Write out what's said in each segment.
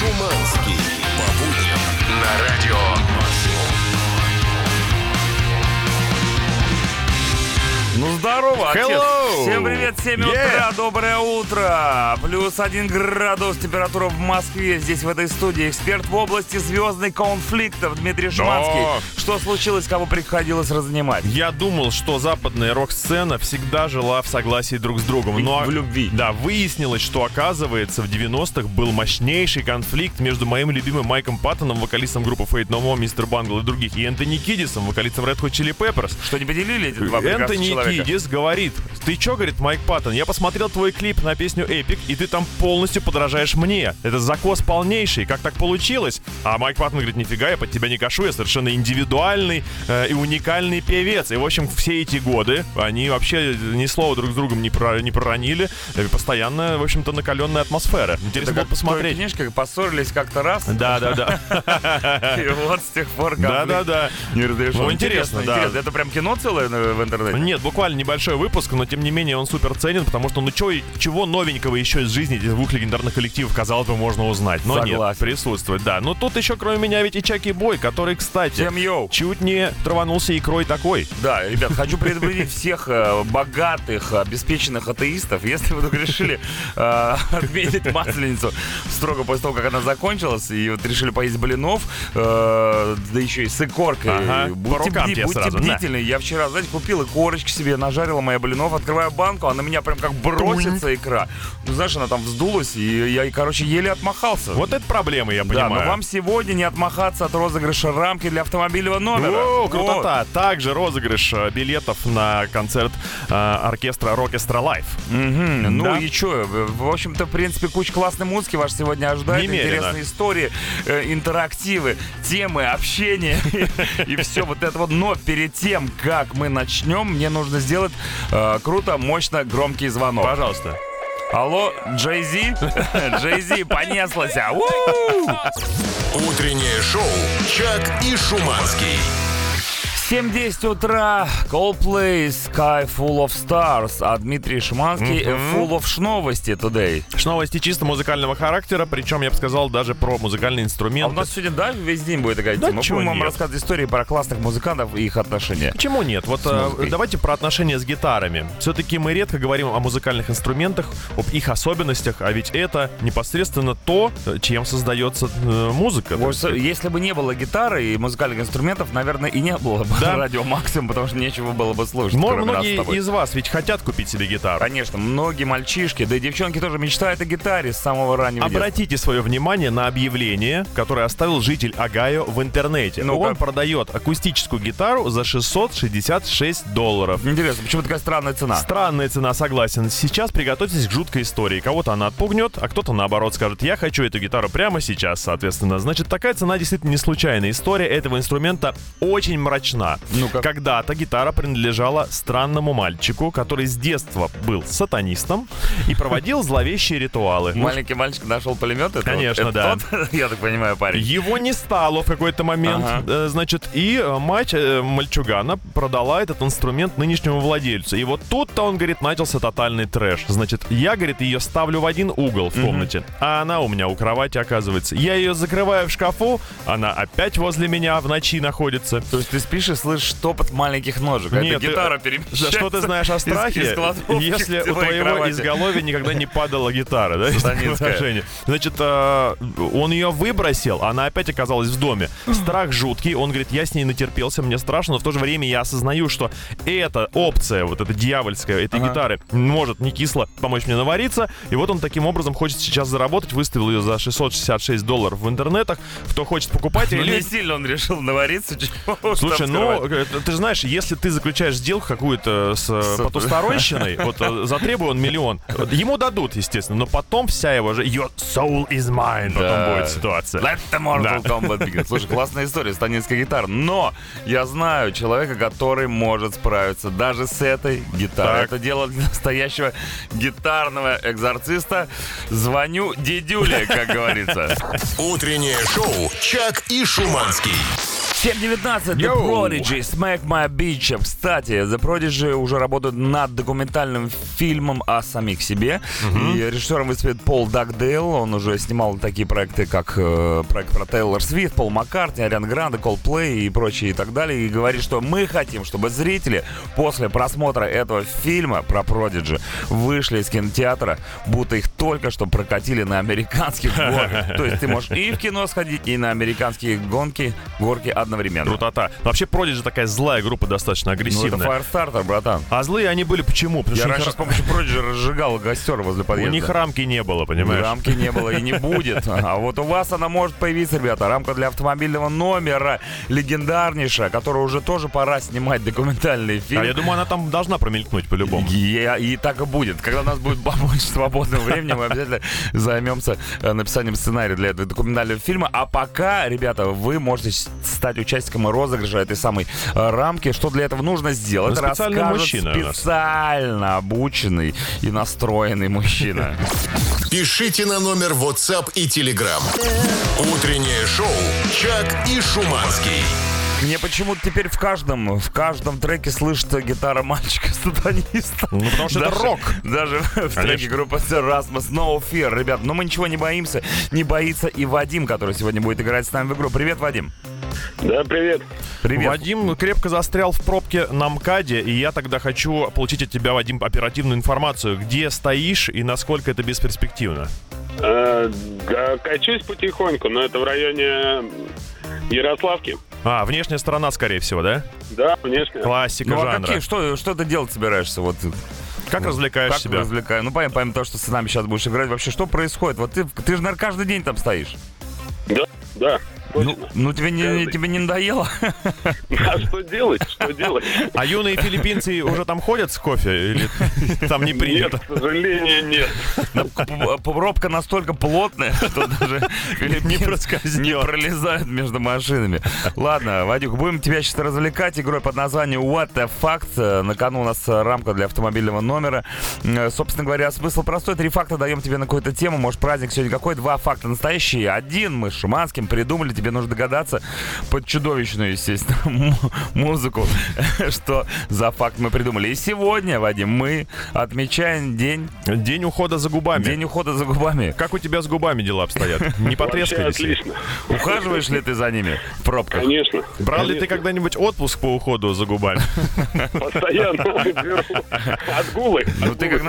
Шуманский. По будням на радио. Ну здорово, отец. Hello. Всем привет, 7 Yeah. утра, доброе утро. Плюс один градус температура в Москве. Здесь в этой студии эксперт в области звездных конфликтов Дмитрий Шиманский. Что случилось, кого приходилось разнимать? Я думал, что западная рок-сцена всегда жила в согласии друг с другом. Но в любви. Да, выяснилось, что оказывается в 90-х был мощнейший конфликт между моим любимым Майком Паттоном, вокалистом группы Fate No More, Мистер Бангл и других, и Энтони Кидисом, вокалистом Red Hot Chili Peppers. Что не поделили эти два Энтони человека? Кидис говорит, ты чё, говорит Майк Паттон, я посмотрел твой клип на песню Эпик, и ты там полностью подражаешь мне. Это закос полнейший, как так получилось? А Майк Паттон говорит, нифига, я под тебя не кашу, я совершенно индивидуальный э, и уникальный певец. И, в общем, все эти годы они вообще ни слова друг с другом не, про- не проронили. Э, Постоянно, в общем-то, накаленная атмосфера. Интересно было посмотреть. книжке поссорились как-то раз. Да, да, да. И вот с тех пор Да, да, да. не разрешен. Ну, интересно, да. Это прям кино целое э, в интернете? Нет, буквально небольшой выпуск, но тем не менее он супер ценен, потому что ну чё, чего новенького еще из жизни этих двух легендарных коллективов, казалось бы, можно узнать. Но нет, Согласен. присутствует, да. Но тут еще кроме меня ведь и Чаки Бой, который, кстати, Всем йоу. чуть не траванулся икрой такой. Да, ребят, хочу предупредить всех э, богатых, обеспеченных атеистов, если вы только решили э, отметить Масленицу строго после того, как она закончилась, и вот решили поесть блинов, э, да еще и с икоркой. Ага, Будьте, бди- тебе будьте сразу, да. бдительны. Я вчера, знаете, купил икорочки себе, нажарила моя блинов, открываю банку, а на меня прям как бросится икра. Ну, знаешь, она там вздулась, и я, короче, еле отмахался. Вот это проблема, я да, понимаю. но вам сегодня не отмахаться от розыгрыша рамки для автомобильного номера. О, Вот. крутота! Также розыгрыш э, билетов на концерт э, оркестра Rockestra Live. Мгм. Ну Да. и что? В общем-то, в принципе, куча классной музыки вас сегодня ожидает. Немерено. Интересные истории, э, интерактивы, темы, общение и все вот это вот. Но перед тем, как мы начнем, мне нужно сделать э, круто, мощно, громкий звонок. Пожалуйста. Алло, Джей Зи? Джей Зи, понеслась. Утреннее шоу «Чак и Шуманский». 7.10 утра, Coldplay, Sky Full of Stars, а Дмитрий Шиманский э, Full of Новости today. Новости чисто музыкального характера, причем, я бы сказал, даже про музыкальные А инструменты. у нас сегодня, да, весь день будет такая Да тема. чего Будем вам рассказывать истории про классных музыкантов и их отношения. Почему нет? Вот э, давайте про отношения с гитарами. Все-таки мы редко говорим о музыкальных инструментах, об их особенностях, а ведь это непосредственно то, э, чем создается э, музыка. Вот, Если бы не было гитары и музыкальных инструментов, наверное, и не было бы Да. радио максимум, потому что нечего было бы слушать. Но многие из вас ведь хотят купить себе гитару. Конечно, многие мальчишки, да и девчонки тоже мечтают о гитаре с самого раннего детства. Обратите свое внимание на объявление, которое оставил житель Огайо в интернете. Ну-ка. Он продает акустическую гитару за 666 долларов. Интересно, почему такая странная цена? Странная цена, согласен. Сейчас приготовьтесь к жуткой истории. Кого-то она отпугнет, а кто-то наоборот скажет, я хочу эту гитару прямо сейчас, соответственно. Значит, такая цена действительно не случайная. История этого инструмента очень мрачна. Ну-ка. Когда-то гитара принадлежала странному мальчику, который с детства был сатанистом и проводил зловещие ритуалы. Маленький мальчик нашел пулемет? Это Конечно, вот- да. это тот, я так понимаю, парень. Его не стало в какой-то момент, Ага. э, значит, и э, мать э, мальчугана продала этот инструмент нынешнему владельцу. И вот тут-то он, говорит, начался тотальный трэш. Значит, я, говорит, ее ставлю в один угол в комнате, а она у меня у кровати оказывается. Я ее закрываю в шкафу, она опять возле меня в ночи находится. То есть ты спишь и слышишь топот маленьких ножек. Нет, Это гитара ты- перемещается. Что ты знаешь о из- страхе, из кладовки если у твоего кровати. изголовья никогда не падала гитара, да? Значит, э, он ее выбросил, она опять оказалась в доме. Страх жуткий, он говорит, я с ней натерпелся, мне страшно, но в то же время я осознаю, что эта опция, вот эта дьявольская, этой Ага. гитары, может не кисло помочь мне навариться, и вот он таким образом хочет сейчас заработать, выставил ее за 666 долларов в интернетах, кто хочет покупать, Ну, или не сильно он решил навариться. Слушай, там ну, э, ты же знаешь, если ты заключаешь сделку какую-то с, э, С- потусторонщиной, вот э, затребуй он миллион, ему дадут, естественно, но потом вся его же your soul is mine, потом будет ситуация. Let the Mortal. Kombat begin. Слушай, классная история, станинская гитара. Но я знаю человека, который может справиться даже с этой гитарой. Это дело для настоящего гитарного экзорциста. Звоню дедюле, как говорится. Утреннее шоу «Чак и Шуманский». 7.19 The. Prodigy, Smack My Bitch. Кстати, The Prodigy уже работают над документальным фильмом о самих себе. И режиссером выступит Пол Дагдейл. Он уже снимал такие проекты, как э, проект про Тейлор Свифт, Пол Маккартни, Ариан Гранде, Coldplay и прочее и так далее. И говорит, что мы хотим, чтобы зрители после просмотра этого фильма про Prodigy вышли из кинотеатра, будто их только что прокатили на американских горках. То есть ты можешь и в кино сходить, и на американские гонки, горки одновременно. Крутота. Но вообще Prodigy такая злая группа, достаточно Ну, это агрессивная. Firestarter, братан. а злые они были почему? Потому Я что у раньше с помощью Prodigy разжигал костер возле у подъезда. них рамки не было, понимаешь? Рамки не было и не будет. А вот у вас она может появиться, ребята. Рамка для автомобильного номера, легендарнейшая, которую уже тоже пора снимать документальный фильм. А я думаю, она там должна промелькнуть по-любому. И, и так и будет. Когда у нас будет побольше свободного времени, мы обязательно займемся э, написанием сценария для этого документального фильма. А пока, ребята, вы можете с- стать участником розыгрыша этой самой э, рамки. Что для этого нужно сделать? Ну, специальный расскажет мужчина у нас. специально обученный и настроенный мужчина. Пишите на номер WhatsApp и Telegram. Утреннее шоу «Чак и Шуманский». Мне почему-то теперь в каждом, в каждом треке слышится гитара мальчика-сатаниста. Ну, потому что это Даже- рок. Даже в треке группы Rasmus No Fear. Ребят, но мы ничего не боимся. Не боится и Вадим, который сегодня будет играть с нами в игру. Привет, Вадим. Да, привет. Привет. Вадим крепко застрял в пробке на МКАДе, и я тогда хочу получить от тебя, Вадим, оперативную информацию, где стоишь и насколько это бесперспективно. Э, да, качусь потихоньку, но это в районе Ярославки. А, внешняя сторона, скорее всего, да? Да, внешне. Классика Ну а жанра. какие, что, что ты делать собираешься? Вот, Как развлекаешь как себя? развлекаю? Ну, помимо, помимо того, что с нами сейчас будешь играть, вообще что происходит? Вот ты, ты же, наверное, каждый день там стоишь. Да, да, Ну, ну тебе, не, тебе не надоело? А что делать? Что делать? А юные филиппинцы уже там ходят с кофе? Или там не Нет, принято? к сожалению, нет. П- Пробка настолько плотная, что даже не проскользнет. пролезают между машинами. Ладно, Вадюк, будем тебя сейчас развлекать игрой под названием What the Fact. Э, На кону у нас рамка для автомобильного номера. Э, Собственно говоря, смысл простой. Три факта даем тебе на какую-то тему. Может, праздник сегодня какой? Два факта настоящие. Один мы с Шуманским придумали. Тебе нужно догадаться под чудовищную, естественно, музыку, что за факт мы придумали. И сегодня, Вадим, мы отмечаем день День ухода за губами. День ухода за губами. Как у тебя с губами дела обстоят? Не потрескались ли? отлично. Ухаживаешь ли ты за ними в пробках? Конечно. Брал ли ты когда-нибудь отпуск по уходу за губами? Постоянно беру отгулы. Ну ты как,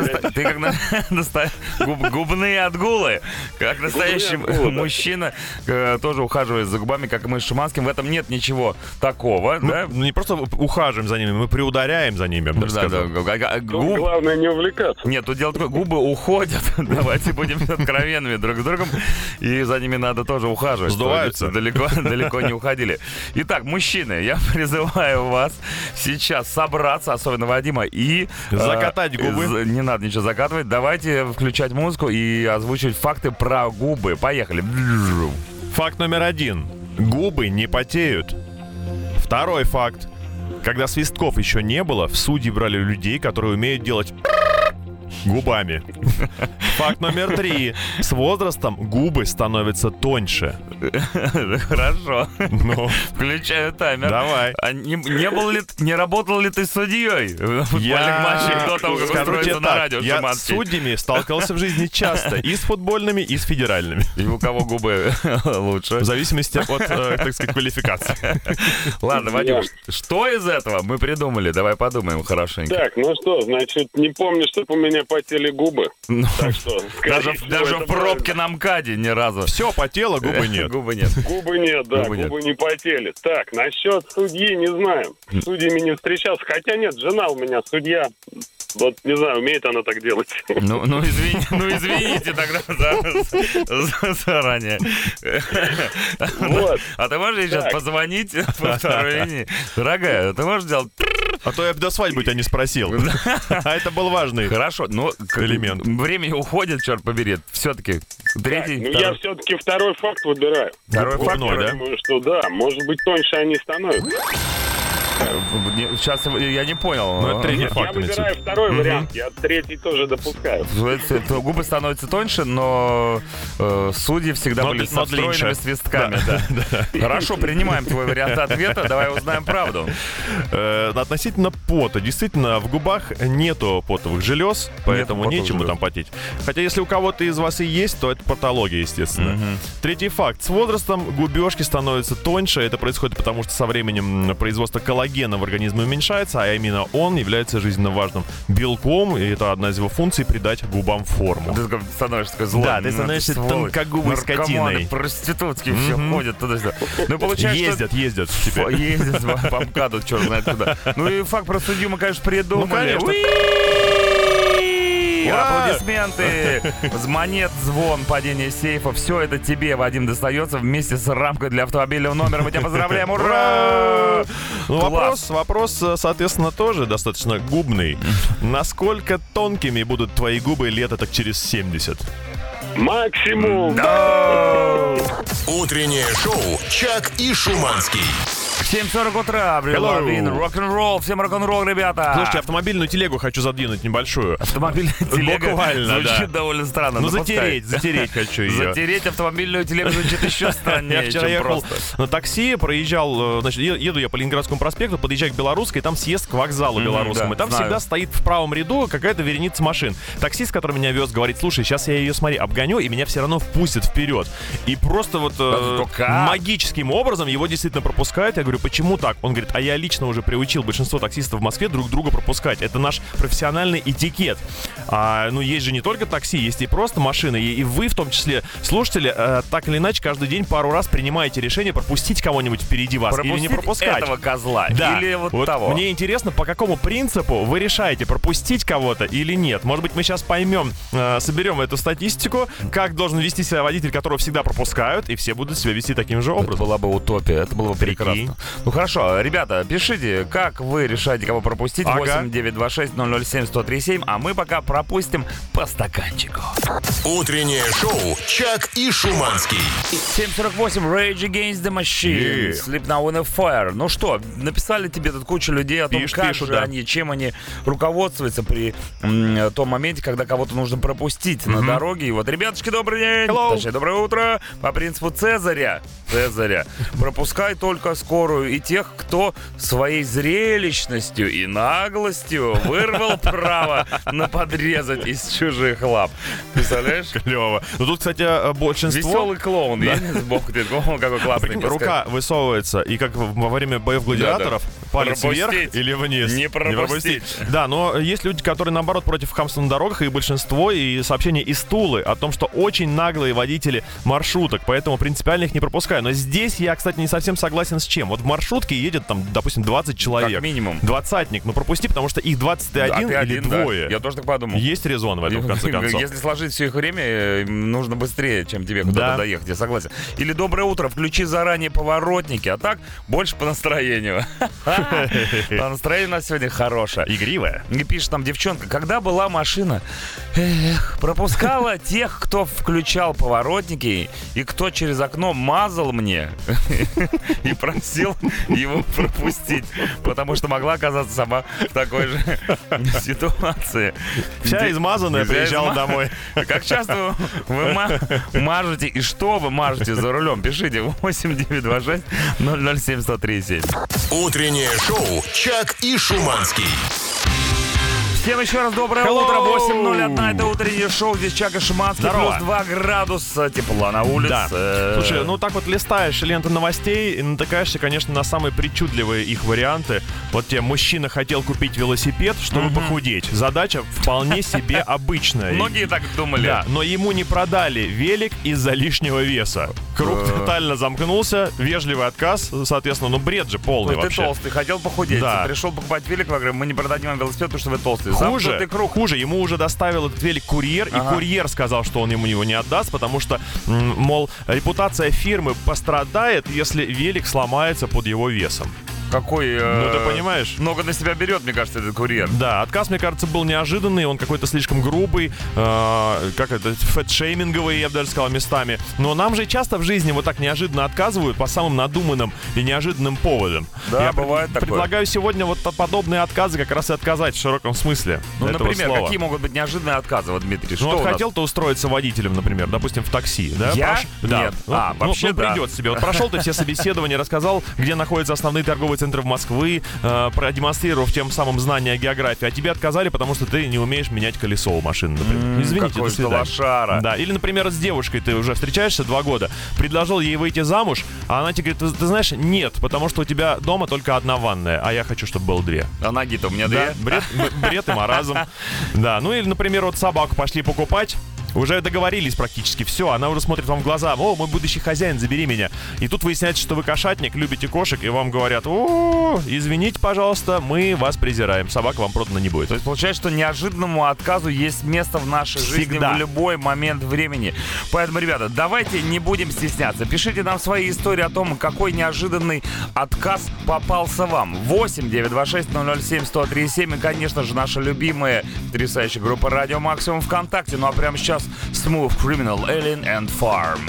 губные отгулы. Как настоящий мужчина э, тоже за губами, как и мы с Шиманским. В этом нет ничего такого, да? Ну, не просто ухаживаем за ними, мы приударяем за ними, я бы даже Да, да, сказал. губ- главное не увлекаться. Нет, тут дело такое, губы уходят. Давайте будем откровенными друг с другом. И за ними надо тоже ухаживать. Сдуваются. Далеко, далеко не уходили. Итак, мужчины, я призываю вас сейчас собраться, особенно Вадима, и... э, Закатать губы. Не надо ничего закатывать. Давайте включать музыку и озвучивать факты про губы. Поехали. Факт номер один. Губы не потеют. Второй факт. Когда свистков еще не было, в судьи брали людей, которые умеют делать губами. Факт номер три. С возрастом губы становятся тоньше. Хорошо. Ну, Включаю таймер. Давай. А не, не был ли, не работал ли ты судьей в футбольных я как скажу устроиться тебе на так, радио я с Шуманский? судьями сталкивался в жизни часто. И с футбольными, и с федеральными. И у кого губы лучше? В зависимости от, э, так сказать, квалификации. Ладно, Вадюш, что из этого мы придумали? Давай подумаем хорошенько. Так, ну что, значит, не помню, чтобы у меня потели губы. Ну, Так что, даже всего, даже в пробке на МКАДе ни разу. Все потело, губы нет. Губы нет. Губы нет, да, Губы губы, нет. не потели. Так, насчет судьи не знаю. С судьями не встречался. Хотя нет, жена у меня судья. Вот не знаю, умеет она так делать. Ну, ну, извини, ну извините тогда за- за- заранее. Вот. А ты можешь ей сейчас позвонить по второй линии? Дорогая, ты можешь сделать... А то я до свадьбы тебя не спросил. А это был важный. Хорошо, но к- Элемент. Времени уходит, черт побери. Все-таки третий, Ну, я все-таки второй факт выбираю. Второй факт, да? Думаю, что да, может быть, тоньше они становятся. Сейчас я не понял. Ну, это третий Я факт. в выбираю второй вариант, я третий тоже допускаю. Губы становятся тоньше, но э, судьи всегда были со встроенными свистками. да. Хорошо, принимаем твой вариант ответа. Давай узнаем правду. Э, относительно пота. Действительно, в губах нету потовых желез, поэтому нечему там потеть. Хотя если у кого-то из вас и есть, то это патология, естественно. Третий факт. С возрастом губежки становятся тоньше. Это происходит потому, что со временем производство коллагена в организме уменьшается, а именно он является жизненно важным белком, и это одна из его функций придать губам форму. Ты такой становишься такой злой. Да, ты Ну, становишься сволочь. тонкогубой скотиной. проститутки все Мгм. ходят туда-сюда. Ну, получается, что- Ездят, ездят Фу, теперь. Ездят по- по МКАДу, черт знает куда. Ну и факт про судью мы, конечно, придумали. Ну, конечно. Ура! Аплодисменты, монет, звон, падение сейфа. Все это тебе, Вадим, достается вместе с рамкой для автомобильного номера. Мы тебя поздравляем, ура! Ну, вопрос, вопрос, э, соответственно, тоже достаточно губный. Насколько тонкими будут твои губы лето так через 70? Максимум! Утреннее шоу «Чак и Шуманский». 7.40 утра. Лавин, рок-н-ролл, всем рок-н-ролл, ребята. Слушайте, автомобильную телегу хочу задвинуть небольшую. Автомобильная телега Буквально, звучит да. довольно странно. Ну, затереть, затереть хочу ее. Затереть автомобильную телегу звучит еще страннее, Я вчера ехал на такси, проезжал, э, значит, еду я по Ленинградскому проспекту, подъезжаю к Белорусской, и там съезд к вокзалу Белорусскому. и там всегда стоит в правом ряду какая-то вереница машин. Таксист, который меня вез, говорит, слушай, сейчас я ее, смотри, обгоню, и меня все равно впустят вперед. И просто вот э, магическим образом его действительно пропускают. Я говорю, почему так? Он говорит, а я лично уже приучил большинство таксистов в Москве друг друга пропускать. Это наш профессиональный этикет. А, ну, есть же не только такси, есть и просто машины. И, и вы, в том числе, слушатели, э, так или иначе, каждый день пару раз принимаете решение пропустить кого-нибудь впереди вас или не Пропустить пропускать. этого козла Да. или вот, того. Мне интересно, по какому принципу вы решаете, пропустить кого-то или нет. Может быть, мы сейчас поймем, э, соберем эту статистику, как должен вести себя водитель, которого всегда пропускают, и все будут себя вести таким же Это образом. была бы утопия, это было бы Прикинь. прекрасно. Ну хорошо, ребята, пишите, как вы решаете, кого пропустить. Ага. 8 926 007 1037, а мы пока пропустим по стаканчику. Утреннее шоу «Чак и Шуманский». 748 Rage Against the Machine. Yeah. Sleep Now in a Fire. Ну что, написали тебе тут куча людей о том, Пишут, как пишут, же да. они, чем они руководствуются при м, том моменте, когда кого-то нужно пропустить на дороге. И вот, ребятушки, добрый день. Hello. Точнее, доброе утро. По принципу Цезаря. Цезаря. Пропускай только скорую и тех, кто своей зрелищностью и наглостью вырвал право на подрезать из чужих лап. Представляешь? Клево. Ну тут, кстати, э, большинство... Веселый клоун. Я не сбоку ты, о, какой классный. Прикинь, рука высовывается, и как во время боев гладиаторов, палец Пропустить. вверх или вниз. Не пропустить. Да, но есть люди, которые, наоборот, против хамства на дорогах, и большинство, и сообщения из Тулы о том, что очень наглые водители маршруток, поэтому принципиально их не пропускаю. Но здесь я, кстати, не совсем согласен с чем. Вот в маршрутке едет там, допустим, 20 человек. Как минимум. Двадцатник, ну пропусти, потому что их 21 А ты или один, да. двое. Я тоже так подумал. Есть резон в этом, в конце концов. Если сложить все их время, э, нужно быстрее, чем тебе куда-то Да. доехать, я согласен. Или доброе утро, включи заранее поворотники, а так больше по настроению. По настроению у нас сегодня хорошее. Игривая. И пишет там девчонка, когда была машина, эх, пропускала тех, кто включал поворотники и кто через окно мазал мне и просил его пропустить, потому что могла оказаться сама в такой же ситуации. Вся измазанная приезжала домой. Как часто вы ма- мажете и что вы мажете за рулем? Пишите 8926 007 137. Утреннее шоу «Чак и Шуманский». Всем еще раз доброе Hello! утро. 8.01. Это утреннее шоу. Здесь Чака Шиманский. Здорово. Плюс 2 градуса тепла на улице. Да. Э, Слушай, ну так вот листаешь ленты новостей и натыкаешься, конечно, на самые причудливые их варианты. Вот тебе мужчина хотел купить велосипед, чтобы похудеть. Задача вполне себе обычная. Многие так думали. Да, но ему не продали велик из-за лишнего веса. Круг Э. тотально замкнулся, вежливый отказ, соответственно, ну бред же полный Ой, ты вообще. толстый, хотел похудеть. Пришел покупать велик, мы говорим, мы не продадим вам велосипед, потому что вы толстый. Хуже, круг. хуже, ему уже доставил этот велик курьер, и Ага. курьер сказал, что он ему его не отдаст, потому что, мол, репутация фирмы пострадает, если велик сломается под его весом. Какой... э, Ну, ты понимаешь? Много на себя берет, мне кажется, этот курьер. Да, отказ, мне кажется, был неожиданный, он какой-то слишком грубый, э, как это, фэтшейминговый, я бы даже сказал, местами. Но нам же часто в жизни вот так неожиданно отказывают по самым надуманным и неожиданным поводам. Да, я бывает пред- такое. предлагаю сегодня вот подобные отказы как раз и отказать в широком смысле Ну, например, слова. какие могут быть неожиданные отказы, вот, Дмитрий? Ну что вот у нас? хотел ты устроиться водителем, например, допустим, в такси, да? Я? Да. Нет. Ну, А, ну, вообще ну, да. придется тебе. Вот прошел ты все собеседования, рассказал, где находятся основные торговые центры в Москвы, э, продемонстрировав тем самым знания географии, а тебе отказали, потому что ты не умеешь менять колесо у машины, например. Извините, какой до лошара. Да, или, например, с девушкой ты уже встречаешься два года, предложил ей выйти замуж, а она тебе говорит, ты, ты знаешь, нет, потому что у тебя дома только одна ванная, а я хочу, чтобы было две. А ноги-то у меня Да, две. бред, бред и маразм. Да, ну или, например, вот собаку пошли покупать, уже договорились практически, все, она уже смотрит вам в глаза, о, мой будущий хозяин, забери меня. И тут выясняется, что вы кошатник, любите кошек, и вам говорят, о, извините, пожалуйста, мы вас презираем, собака вам продана не будет. То есть получается, что неожиданному отказу есть место в нашей жизни Всегда. в любой момент времени. Поэтому, ребята, давайте не будем стесняться. Пишите нам свои истории о том, какой неожиданный отказ попался вам. 8 926 007 1037 и, конечно же, наша любимая потрясающая группа Радио Максимум ВКонтакте. Ну а прямо сейчас Smooth Criminal Alien and Farm.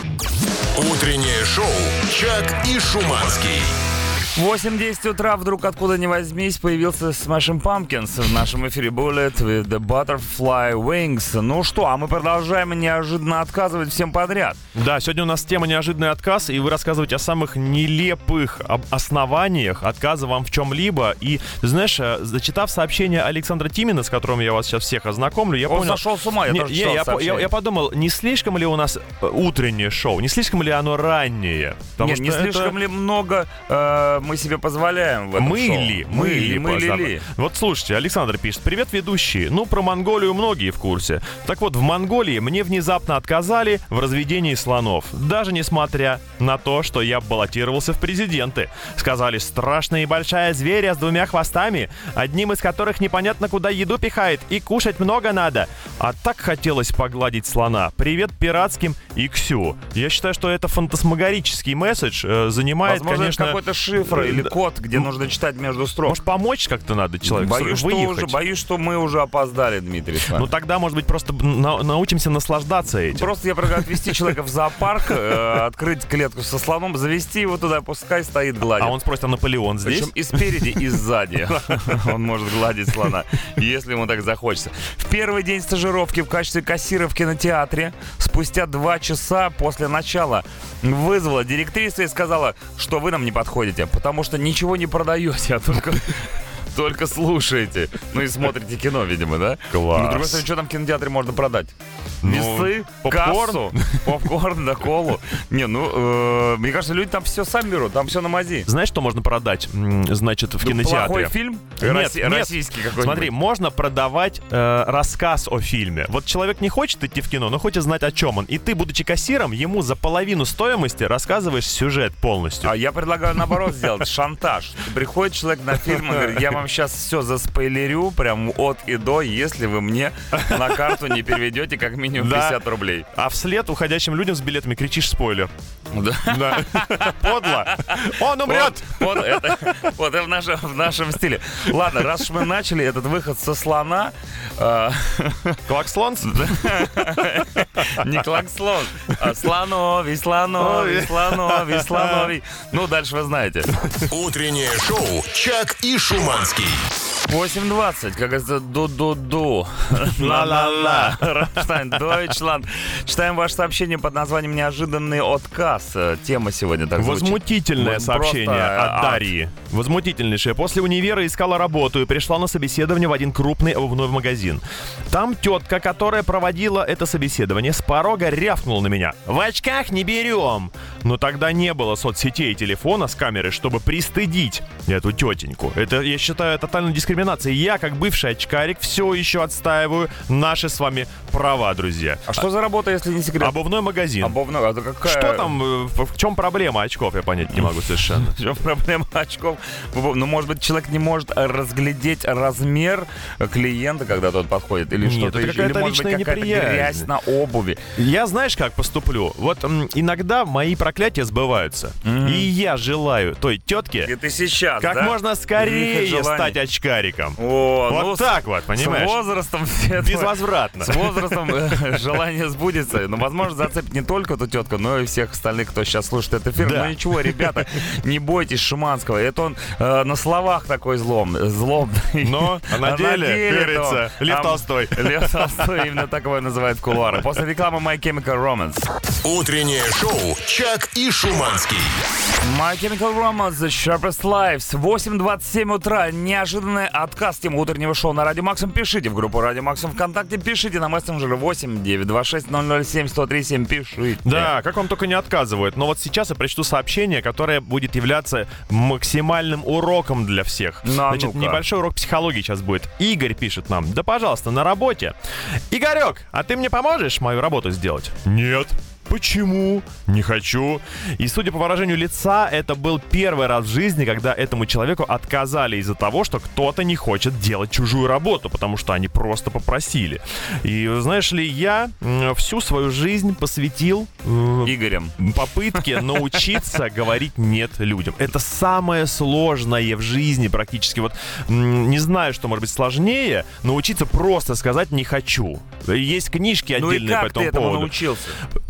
Утреннее шоу «Чак и Шуманский». 8.10 утра вдруг откуда ни возьмись появился Smashing Pumpkins в нашем эфире Bullet with the Butterfly Wings. Ну что, а мы продолжаем неожиданно отказывать всем подряд. Да, сегодня у нас тема неожиданный отказ, и вы рассказываете о самых нелепых основаниях отказа вам в чем-либо. И, знаешь, э, зачитав сообщение Александра Тимина, с которым я вас сейчас всех ознакомлю, я Он понял... сошел с ума, я Не, тоже я, я- сообщение. я подумал, не слишком ли у нас э, утреннее шоу, не слишком ли оно раннее? Потому Нет, не это- слишком ли много э, мы себе позволяем в этом мы шоу? ли? Мы, ли? мы ли, ли? Вот слушайте, Александр пишет. Привет, ведущие. Ну, про Монголию многие в курсе. Так вот, в Монголии мне внезапно отказали в разведении слонов. Даже несмотря на то, что я баллотировался в президенты. Сказали, страшная и большая зверя с двумя хвостами, одним из которых непонятно куда еду пихает и кушать много надо. А так хотелось погладить слона. Привет пиратским Иксю. Я считаю, что это фантасмагорический месседж. э, занимает, Возможно, конечно... какой-то шифр э, или код, где нужно читать между строк. Может, помочь как-то надо человеку? боюсь, что уже, боюсь, что мы уже опоздали, Дмитрий. Ну тогда, может быть, просто на- научимся наслаждаться этим. Просто я предлагаю отвезти человека в зоопарк, э, открыть клетку со слоном, завести его туда, пускай стоит гладит. А он спросит, а Наполеон здесь? Причем и спереди, и сзади. Он может гладить слона, если ему так захочется. В первый день стажировки в качестве кассира в кинотеатре, спустя два часа после начала, вызвала директриса и сказала, что вы нам не подходите, потому что ничего не продаете, а только... Только слушаете. Ну и смотрите кино, видимо, да? Класс. Ну, другой стороны, что там в кинотеатре можно продать? Ну, Весы, попкорн. кассу, попкорн, да, колу. Не, ну, э, мне кажется, люди там все сами берут, там все на мази. Знаешь, что можно продать, значит, в Ну, кинотеатре? Плохой фильм? Нет, Росси- нет. Российский какой-нибудь. Смотри, можно продавать э, рассказ о фильме. Вот человек не хочет идти в кино, но хочет знать, о чем он. И ты, будучи кассиром, ему за половину стоимости рассказываешь сюжет полностью. А я предлагаю наоборот сделать шантаж. Приходит человек на фильм и говорит, я вам сейчас все заспойлерю, прям от и до, если вы мне на карту не переведете как минимум Да. 50 рублей. А вслед уходящим людям с билетами кричишь спойлер. Да. Да. Подло. Он умрет. Вот, вот это, вот это в нашем, в нашем стиле. Ладно, раз уж мы начали этот выход со слона, э, Клакслонс? не клакслон, а слоновий, слоновий, слоновий, слоновий. Ну, дальше вы знаете. Утреннее шоу «Чак и Шуманский». Ski. 8.20, как говорится, ду-ду-ду. Ла-ла-ла. Рамштайн, Дойчланд. Читаем ваше сообщение под названием «Неожиданный отказ». Э, Тема сегодня так звучит. Возмутительное Вот сообщение просто, от а, Дарьи. Возмутительнейшее. После универа искала работу и пришла на собеседование в один крупный обувной магазин. Там тетка, которая проводила это собеседование, с порога рявкнула на меня. В очках не берем. Но тогда не было соцсетей и телефона с камерой, чтобы пристыдить эту тетеньку. Это, я считаю, тотальной дискриминацией. Я, как бывший очкарик, все еще отстаиваю наши с вами права, друзья. А что за работа, если не секрет? Обувной магазин. Обувной, а какая... Что там, э, в чем проблема очков, я понять не могу совершенно. В чем проблема очков? Ну, может быть, человек не может разглядеть размер клиента, когда тот подходит, или что-то еще, или, может быть, какая-то грязь на обуви. Я знаешь, как поступлю? Вот иногда мои проклятия сбываются. И я желаю той тетке И ты сейчас, как можно скорее стать очкариком. О, Вот ну, так вот, понимаешь? С возрастом все Безвозвратно. С возрастом э, желание сбудется. Но, возможно, зацепит не только эту тетку, но и всех остальных, кто сейчас слушает этот эфир. Да. Ну ничего, ребята, не бойтесь Шиманского. Это он э, на словах такой злом, злобный. Но а на деле, говорится, Лев Толстой. Лев Толстой именно так его называют в кулуарах. После рекламы My Chemical Romance. Утреннее шоу «Чак и Шуманский». My Chemical Romance, The Sharpest Lives. 8.27 утра. Неожиданный отказ тем утреннего шоу на Радио Максим. Пишите в группу Радио Максим ВКонтакте. Пишите на мессенджер 8 926 007 1037. Пишите. Да, как вам только не отказывают. Но вот сейчас я прочту сообщение, которое будет являться максимальным уроком для всех. Ну, а Значит, ну-ка. небольшой урок психологии сейчас будет. Игорь пишет нам. Да, пожалуйста, на работе. Игорек, а ты мне поможешь мою работу сделать? Нет. Почему? Не хочу. И судя по выражению лица, это был первый раз в жизни, когда этому человеку отказали из-за того, что кто-то не хочет делать чужую работу, потому что они просто попросили. И знаешь ли, я всю свою жизнь посвятил м, Игорем. попытке научиться говорить нет людям. Это самое сложное в жизни практически. Вот не знаю, что может быть сложнее, научиться просто сказать не хочу. Есть книжки Ну и отдельные по как ты этому этому поводу. научился?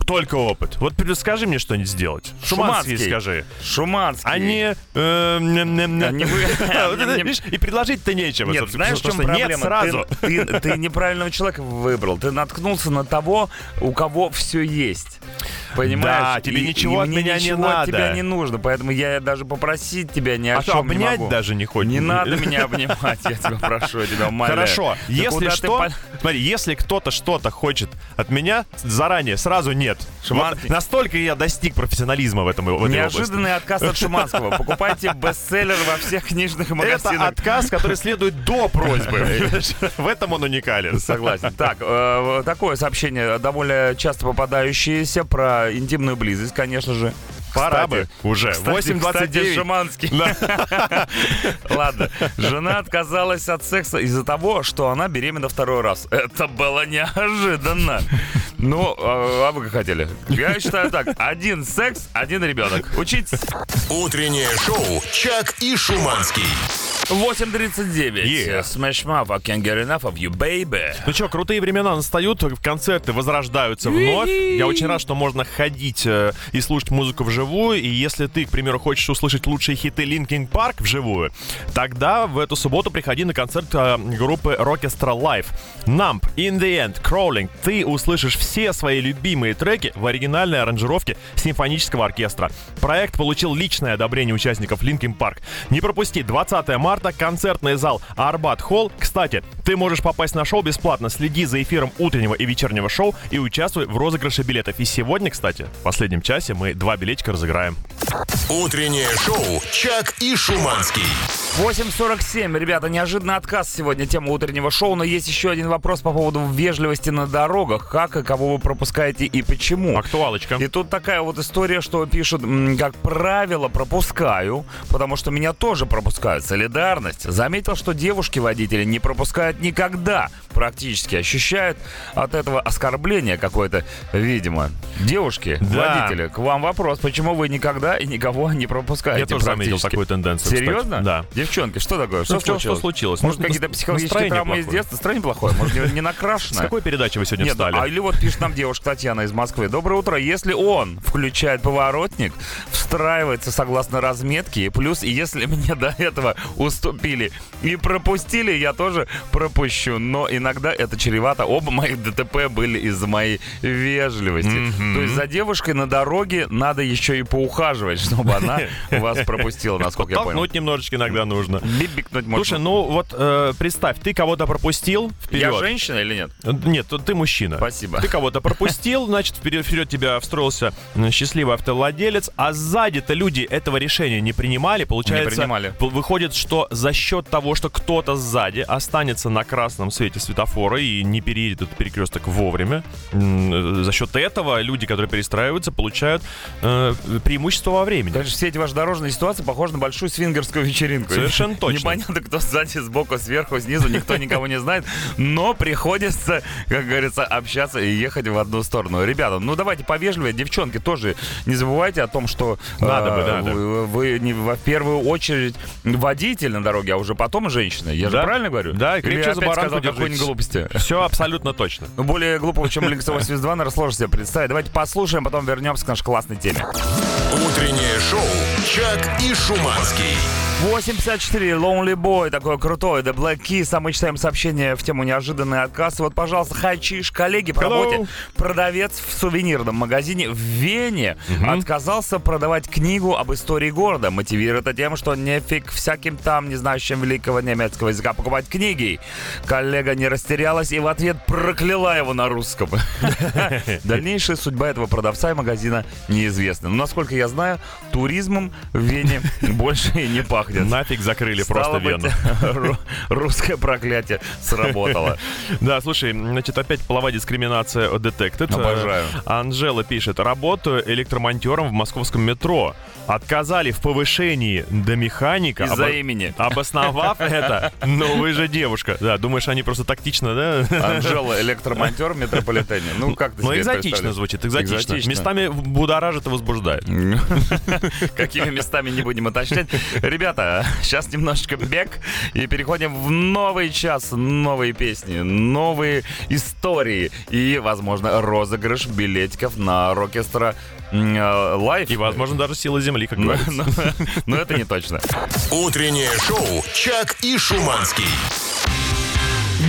Только опыт. Вот скажи мне что-нибудь сделать. Шуманский Шуманский. скажи. Шуманский. А не... э, м, м, м, А видишь, И предложить-то нечего. Нет, собственно, знаешь, в чем потому что проблема? Нет сразу. Ты, ты- ты неправильного человека выбрал. Ты наткнулся на того, у кого все есть. Понимаешь? Да, тебе ничего от мне меня не ничего от надо. тебя не нужно, поэтому я даже попросить тебя ни о А что, чем не обнять могу. даже не хочешь? Не надо меня обнимать, я тебя прошу, я тебя умоляю. Хорошо, Да если куда ты что, пол- смотри, если кто-то что-то хочет от меня, заранее, сразу нет. Шиманский. Вот настолько я достиг профессионализма в этом в этой области. Неожиданный отказ от Шуманского. Покупайте бестселлер во всех книжных Это магазинах. отказ, который следует до просьбы. В этом он уникален. Согласен. Так, э, такое сообщение, довольно часто попадающееся про интимную близость, конечно же. Пора бы уже. Кстати, кстати, 8.29. Шиманский. Ладно. Жена отказалась от секса из-за того, что она беременна второй раз. Это было неожиданно. Ну, а а вы как хотели? Я считаю так. Один секс, один ребенок. Учитесь. Утреннее шоу «Чак и Шуманский». 8.39. Yeah. Smash Mouth, I can't get enough of you, baby. Ну что, крутые времена настают, концерты возрождаются вновь. Я очень рад, что можно ходить э, и слушать музыку вживую. И если ты, к примеру, хочешь услышать лучшие хиты Linkin Park вживую, тогда в эту субботу приходи на концерт э, группы Rockestra Live. Numb, In The End, Crawling. Ты услышишь все свои любимые треки в оригинальной аранжировке симфонического оркестра. Проект получил личное одобрение участников Linkin Park. Не пропусти, 20 марта, концертный зал Арбат Холл. Кстати, ты можешь попасть на шоу бесплатно. Следи за эфиром утреннего и вечернего шоу и участвуй в розыгрыше билетов. И сегодня, кстати, в последнем часе мы два билетика разыграем. Утреннее шоу «Чак и Шуманский». 8.47, ребята, неожиданный отказ сегодня тема утреннего шоу, но есть еще один вопрос по поводу вежливости на дорогах. Как и кого вы пропускаете и почему? Актуалочка. И тут такая вот история, что пишут, как правило, пропускаю, потому что меня тоже пропускают. Солидарность. Заметил, что девушки-водители не пропускают никогда. Практически ощущают от этого оскорбление какое-то, видимо. Девушки, Да. водители, к вам вопрос. Почему вы никогда и никого не пропускаете? Я тоже заметил такую тенденцию. кстати. Серьезно? Да. Девчонки, что такое? Что Ну, случилось? что случилось? Может, Ну, какие-то психологические травмы из плохое. детства? Настроение плохое? Может, не, не С накрашенное? какой передачи вы сегодня Нет, ну, встали? а или вот пишет нам девушка Татьяна из Москвы. Доброе утро. Если он включает поворотник, встраивается согласно разметке, и плюс, если мне до этого уступили и пропустили, я тоже пропущу. Но иногда это чревато. Оба моих ДТП были из-за моей вежливости. То есть за девушкой на дороге надо еще и поухаживать, чтобы она вас пропустила, насколько я понял. Немножечко иногда нужно. Бибикнуть можно. Слушай, ну вот э, представь, ты кого-то пропустил вперед. Я женщина или нет? Э, Нет, ты мужчина. Спасибо. Ты кого-то пропустил, значит, вперед, вперед тебя встроился м, счастливый автовладелец, а сзади-то люди этого решения не принимали. Получается, принимали. п- выходит, что за счет того, что кто-то сзади останется на красном свете светофора и не переедет этот перекресток вовремя, э, за счет этого люди, которые перестраиваются, получают э, преимущество во времени. Конечно, все эти ваши дорожные ситуации похожи на большую свингерскую вечеринку. Совершенно точно. Непонятно, кто сзади, сбоку, сверху, снизу, никто никого не знает. Но приходится, как говорится, общаться и ехать в одну сторону. Ребята, ну давайте повежливее. Девчонки, тоже не забывайте о том, что Надо бы, э, надо. вы, вы не в первую очередь водитель на дороге, а уже потом женщина. Я же Да. правильно говорю? Да, и Или крепче я за баранку держитесь. глупости? Все абсолютно точно. Ну, более глупого, чем Ленокс 82, наверное, сложно себе представить. Давайте послушаем, потом вернемся к нашей классной теме. Утреннее шоу «Чак и Шуманский». 854, Lonely Boy, такой крутой, The Black Keys, а мы читаем сообщение в тему неожиданный отказ. Вот, пожалуйста, Хачиш, коллеги по Hello. работе, продавец в сувенирном магазине в Вене отказался продавать книгу об истории города. Мотивирует это тем, что нефиг всяким там, не знающим великого немецкого языка, покупать книги. Коллега не растерялась и в ответ прокляла его на русском. Дальнейшая судьба этого продавца и магазина неизвестна. Но, насколько я знаю, туризмом в Вене больше не пахнет. Нафиг закрыли Стало просто быть, Вену. ру- русское проклятие сработало. Да, слушай, значит, опять половая дискриминация detected. Обожаю. Анжела пишет, работаю электромонтером в московском метро. Отказали в повышении до механика. Из-за обо- имени. Обосновав это, ну вы же девушка. Да, думаешь, они просто тактично, да? Анжела, электромонтер в метрополитене. Ну, как ты Ну, экзотично звучит, экзотично. Местами будоражит и возбуждает. Какими местами не будем уточнять. Ребята, сейчас немножечко бег и переходим в новый час, новые песни, новые истории и, возможно, розыгрыш билетиков на оркестра лайф. И, возможно, даже сила земли, как Но, говорится. но это не точно. Утреннее шоу «Чак и Шуманский».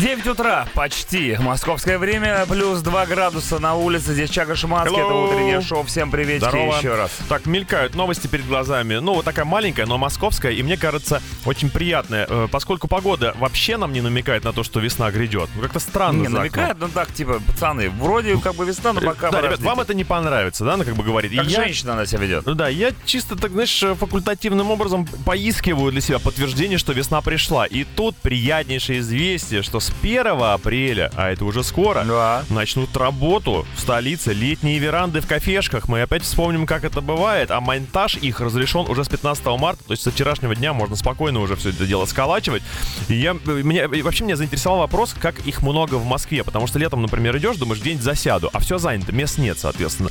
9 утра, почти. Московское время, плюс 2 градуса на улице. Здесь Чага Шуманский, это Hello. утреннее шоу. Всем Здорово. еще раз. Так, мелькают новости перед глазами. Ну, вот такая маленькая, но московская, и мне кажется, очень приятная, э, поскольку погода вообще нам не намекает на то, что весна грядет. Ну, как-то странно. Не, намекает, ну так, типа, пацаны, вроде как бы весна, но пока Да, ребят, вам это не понравится, да, ну, как бы говорит. И Как я- женщина она себя ведет. Ну да, я чисто, так знаешь, факультативным образом поискиваю для себя подтверждение, что весна пришла. И тут приятнейшее известие, что с 1 апреля, а это уже скоро, Да. начнут работу в столице летние веранды в кафешках. Мы опять вспомним, как это бывает, а монтаж их разрешен уже с 15 марта, то есть со вчерашнего дня можно спокойно уже все это дело сколачивать. И я, меня, и вообще меня заинтересовал вопрос, как их много в Москве, потому что летом, например, идешь, думаешь, где-нибудь засяду, а все занято, мест нет, соответственно.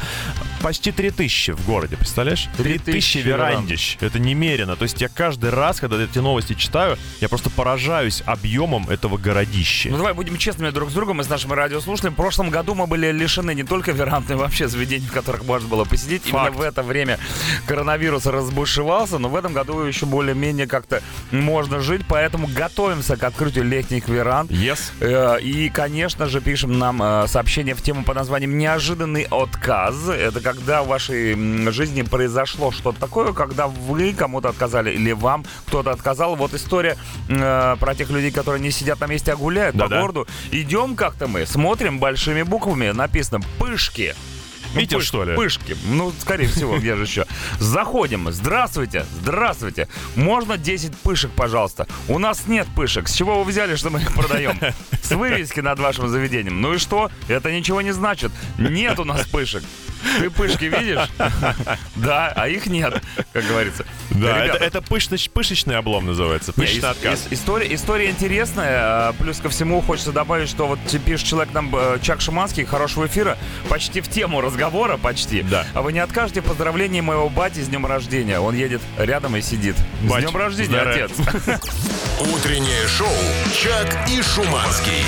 Почти 3000 в городе, представляешь? 3000 3000 верандищ. Это немерено. То есть я каждый раз, когда эти новости читаю, я просто поражаюсь объемом этого городища. Ну давай будем честными друг с другом и с нашими радиослушателями. В прошлом году мы были лишены не только веранд, но и вообще заведений, в которых можно было посидеть. Факт. Именно в это время коронавирус разбушевался, но в этом году еще более-менее как-то можно жить, поэтому готовимся к открытию летних веранд. Yes. Э, И, конечно же, пишем нам э, сообщение в тему под названием «Неожиданный отказ». Это когда в вашей жизни произошло что-то такое, когда вы кому-то отказали или вам кто-то отказал. Вот история э, про тех людей, которые не сидят на месте, а гуляют по Да-да. городу. Идем как-то мы, смотрим большими буквами, написано «Пышки». Ну, Питер, пыш- что ли? Пышки. Ну, скорее всего, где же еще. Заходим. Здравствуйте, здравствуйте. Можно 10 пышек, пожалуйста? У нас нет пышек. С чего вы взяли, что мы их продаем? С вывески над вашим заведением. Ну и что? Это ничего не значит. Нет у нас пышек. Ты пышки видишь? Да, а их нет, как говорится. Да, Ребята, это, это пышноч- пышечный облом называется. Пышечный отказ. ис- история, история интересная. а, Плюс ко всему хочется добавить, что вот пишет человек нам, э, Чак Шиманский, хорошего эфира, почти в тему разговора, почти. Да. А вы не откажете в поздравлении моего бати с днем рождения? Он едет рядом и сидит. Бать, с днем рождения, отец. Утреннее шоу «Чак и Шуманский».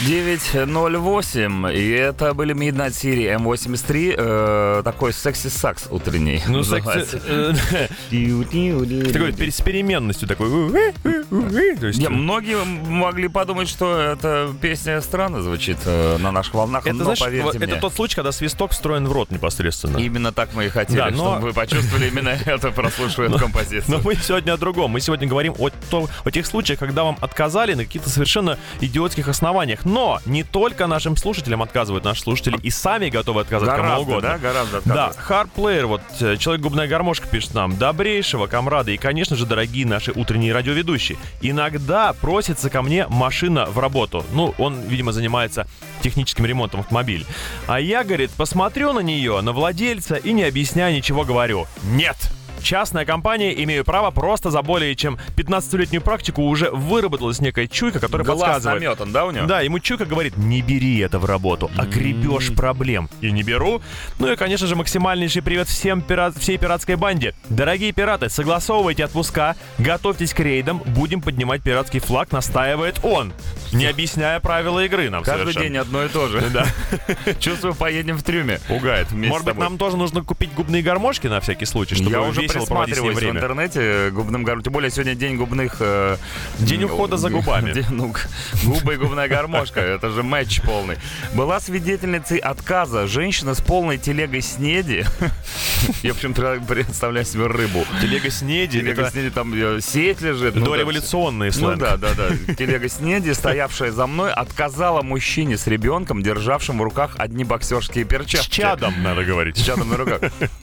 9.08, и это были Midnight City M83, э, такой секси-сакс утренний. Ну, секси... Такой пер- с переменностью такой. Не, многие могли подумать, что эта песня странно звучит э, на наших волнах, Это, но знаешь, поверьте это тот случай, когда свисток встроен в рот непосредственно. Именно так мы и хотели, Да, но- чтобы вы почувствовали именно это, прослушивая композицию. Но мы сегодня о другом. Мы сегодня говорим о, о тех случаях, когда вам отказали на каких-то совершенно идиотских основаниях. Но не только нашим слушателям отказывают наши слушатели и сами готовы отказать кому Гораздо, угодно. да? Гораздо Да. Хардплеер, вот э, человек губная гармошка пишет нам, добрейшего, комрады и, конечно же, дорогие наши утренние радиоведущие. Иногда просится ко мне машина в работу. Ну, он, видимо, занимается техническим ремонтом автомобиля. А я, говорит, посмотрю на нее, на владельца и не объясняя ничего говорю. Нет! Частная компания, имею право, просто за более чем 15-летнюю практику уже выработалась некая чуйка, которая Глаз подсказывает. наметан, да, у него? Да, ему Чука говорит, не бери это в работу, огребешь проблем. И не беру. Ну и, конечно же, максимальнейший привет всем пират, всей пиратской банде. Дорогие пираты, согласовывайте отпуска, готовьтесь к рейдам, будем поднимать пиратский флаг, настаивает он, не объясняя правила игры нам Каждый совершенно. день одно и то же. Да. Чувствую, поедем в трюме. Пугает. Может быть, нам тоже нужно купить губные гармошки на всякий случай, чтобы Я уже весело проводить с ним присматриваюсь в время. интернете э, губным гармошкам. Тем более сегодня день губных... э, День ухода за губами. день, ну, губы и губная гармошка. Это же матч полный. Была свидетельницей отказа женщина с полной телегой снеди. Я почему-то представляю себе рыбу. Телега снеди. Телега снеди, там э, сеть лежит. ну, да, Дореволюционный Ну сленг. да, да, да. Телега снеди, стоявшая за мной, отказала мужчине с ребенком, державшим в руках одни боксерские перчатки. С чадом, надо говорить. С чадом на руках.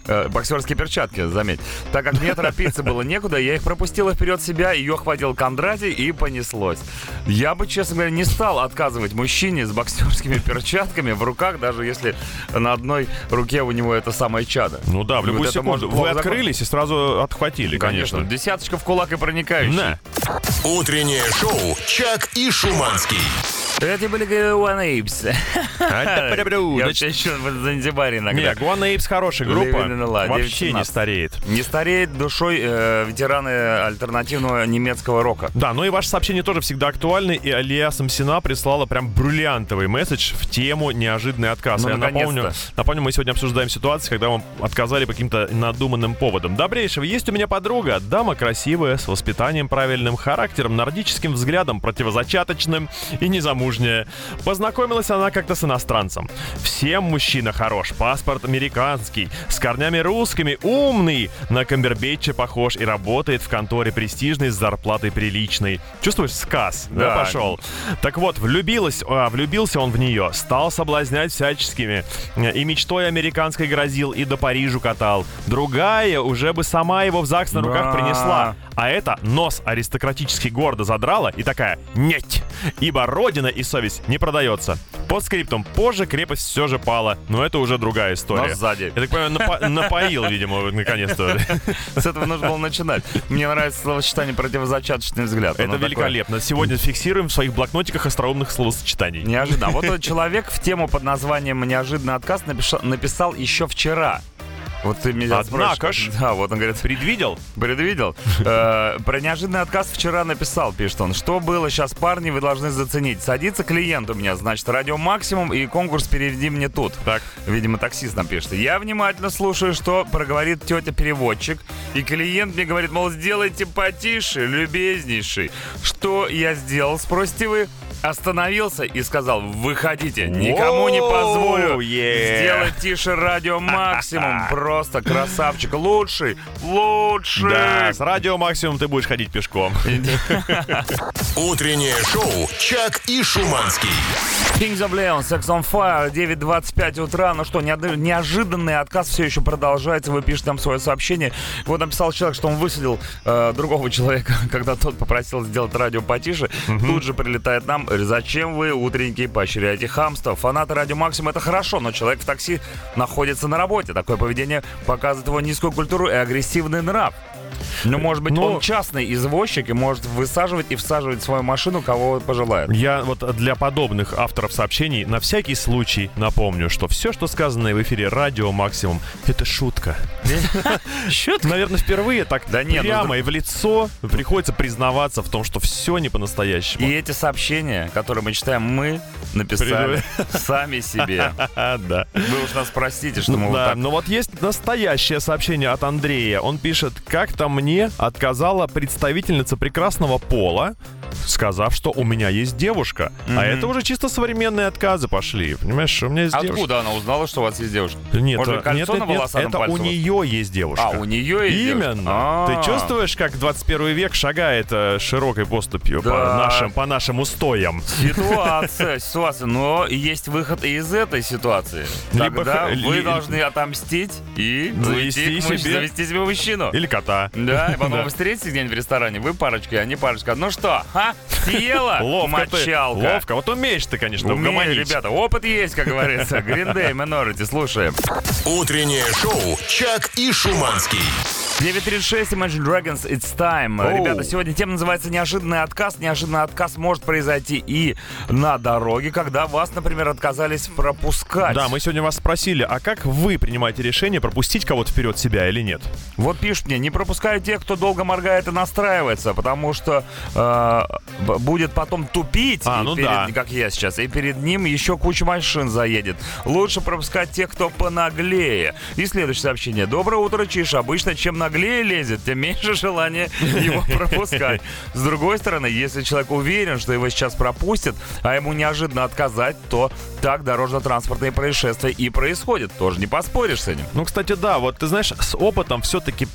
Э, Боксерские перчатки, заметь. Так как мне торопиться было некуда, я их пропустила вперед себя, ее хватил Кондратий и понеслось. Я бы, честно говоря, не стал отказывать мужчине с боксерскими перчатками в руках, даже если на одной руке у него это самое чадо. Ну да, в Вот любую это секунду. может Вы плохо открылись и сразу отхватили, Конечно. конечно. Десяточка в кулак и проникающий. Да. Утреннее шоу «Чак и Шуманский». Это были One Apes. Я вообще еще в Занзибаре иногда. Не, Guana Apes хорошая группа. Вообще не 9:17. стареет. Не стареет душой э, ветераны альтернативного немецкого рока. Да, ну и ваше сообщение тоже всегда актуальны, и Алия Самсина прислала прям бриллиантовый месседж в тему неожиданный отказ. Ну, Я напомню, напомню, мы сегодня обсуждаем ситуацию, когда вам отказали по каким-то надуманным поводам. Добрейшего, есть у меня подруга, дама красивая, с воспитанием правильным, характером, нордическим взглядом, противозачаточным и незамужняя. Познакомилась она как-то с иностранцем. Всем мужчина хорош, паспорт американский, с корнями русскими, умный, на Камбербэтча похож и работает в конторе престижной с зарплатой приличной. Чувствуешь, сказ, да, Да. пошел? Так вот, влюбилась, а, влюбился он в нее, стал соблазнять всяческими. И мечтой американской грозил, и до Парижу катал. Другая уже бы сама его в ЗАГС на руках Да. принесла. А это нос аристократически гордо задрала и такая «Нет!» Ибо родина и совесть не продается. Под скриптом позже крепость все же пала, но это уже другая история. Но сзади. Я так понимаю, напо- напоил, видимо, наконец-то. С этого нужно было начинать. Мне нравится словосочетание противозачаточный взгляд. Это великолепно. Сегодня фиксируем в своих блокнотиках остроумных словосочетаний. Неожиданно. Вот человек в тему под названием «Неожиданный отказ» написал еще вчера. Вот ты меня Однако ж. Да, вот он говорит, Предвидел? Предвидел. Э, Про неожиданный отказ вчера написал, пишет он. Что было сейчас, парни, вы должны заценить. Садится клиент у меня, значит, радио максимум и конкурс «Переведи мне тут». Так. Видимо, таксист нам пишет. Я внимательно слушаю, что проговорит тетя-переводчик. И клиент мне говорит, мол, сделайте потише, любезнейший. Что я сделал, спросите вы? Остановился и сказал, выходите, никому не позволю. Е. Сделать тише радио максимум. Просто красавчик. Лучший, лучший. Да, с радио максимум ты будешь ходить пешком. Утреннее шоу «Чак и Шуманский». Kings of Leon, Sex on Fire, 9.25 утра. Ну что, неожиданный отказ все еще продолжается. Вы пишете там свое сообщение. Вот написал человек, что он высадил э, другого человека, когда тот попросил сделать радио потише. Тут же прилетает нам. Зачем вы, утренники, поощряете хамство? Фанаты радио Максим это хорошо, но человек в такси находится на работе. Такое поведение показывает его низкую культуру и агрессивный нрав. Ну, может быть, Ну- он частный извозчик и может высаживать и всаживать свою машину, кого пожелает. Я вот для подобных авторов в сообщении. На всякий случай напомню, что все, что сказано в эфире Радио Максимум, это шутка. Наверное, впервые так Да нет, ну, прямо и в лицо приходится признаваться в том, что все не по-настоящему. И эти сообщения, которые мы читаем, мы написали сами себе. Да. Вы уж нас простите, что мы вот Да, так... но вот есть настоящее сообщение от Андрея. Он пишет, как-то мне отказала представительница прекрасного пола, сказав, что у меня есть девушка. А это уже чисто современные отказы пошли. Понимаешь, у меня есть девушка. Откуда она узнала, что у вас есть девушка? Нет, Может, нет, кольцо нет, нет, волосатом это у нее есть девушка. А, у нее есть девушка? Именно. А. Ты чувствуешь, как 21 век шагает э, широкой поступью по Да. нашим, по нашим устоям? Ситуация, ситуация. Но есть выход и из этой ситуации. Либо Тогда х- вы ли- должны отомстить и Завести мужчине, себе- завести себе мужчину. Или кота. Да, и потом Да. вы встретитесь где-нибудь в ресторане, вы парочка, а не парочка. Ну что, ха? Съела Ловко ты. мочалка? Ловко. Вот умеешь ты, конечно, Умею, угомонить. ребята, опыт есть, как говорится. Green Day, Minority, слушаем. Утреннее шоу «Чак и Шуманский». 936 Imagine Dragons, It's Time. Оу. Ребята, сегодня тема называется «Неожиданный отказ». Неожиданный отказ может произойти и на дороге, когда вас, например, отказались пропускать. Да, мы сегодня вас спросили, а как вы принимаете решение пропустить кого-то вперед себя или нет? Вот пишут мне, не пропускаю тех, кто долго моргает и настраивается, потому что э, будет потом тупить, А, ну перед- да. как я сейчас, и перед ним еще куча машин заедет. Лучше пропускать тех, кто понаглее. И следующее сообщение. Доброе утро, Чиш. Обычно, чем наглее лезет, тем меньше желания его пропускать. С другой стороны, если человек уверен, что его сейчас пропустят, а ему неожиданно отказать, то так дорожно-транспортные происшествия и происходят. Тоже не поспоришь с этим. Ну, кстати, да, вот ты знаешь, с опытом все-таки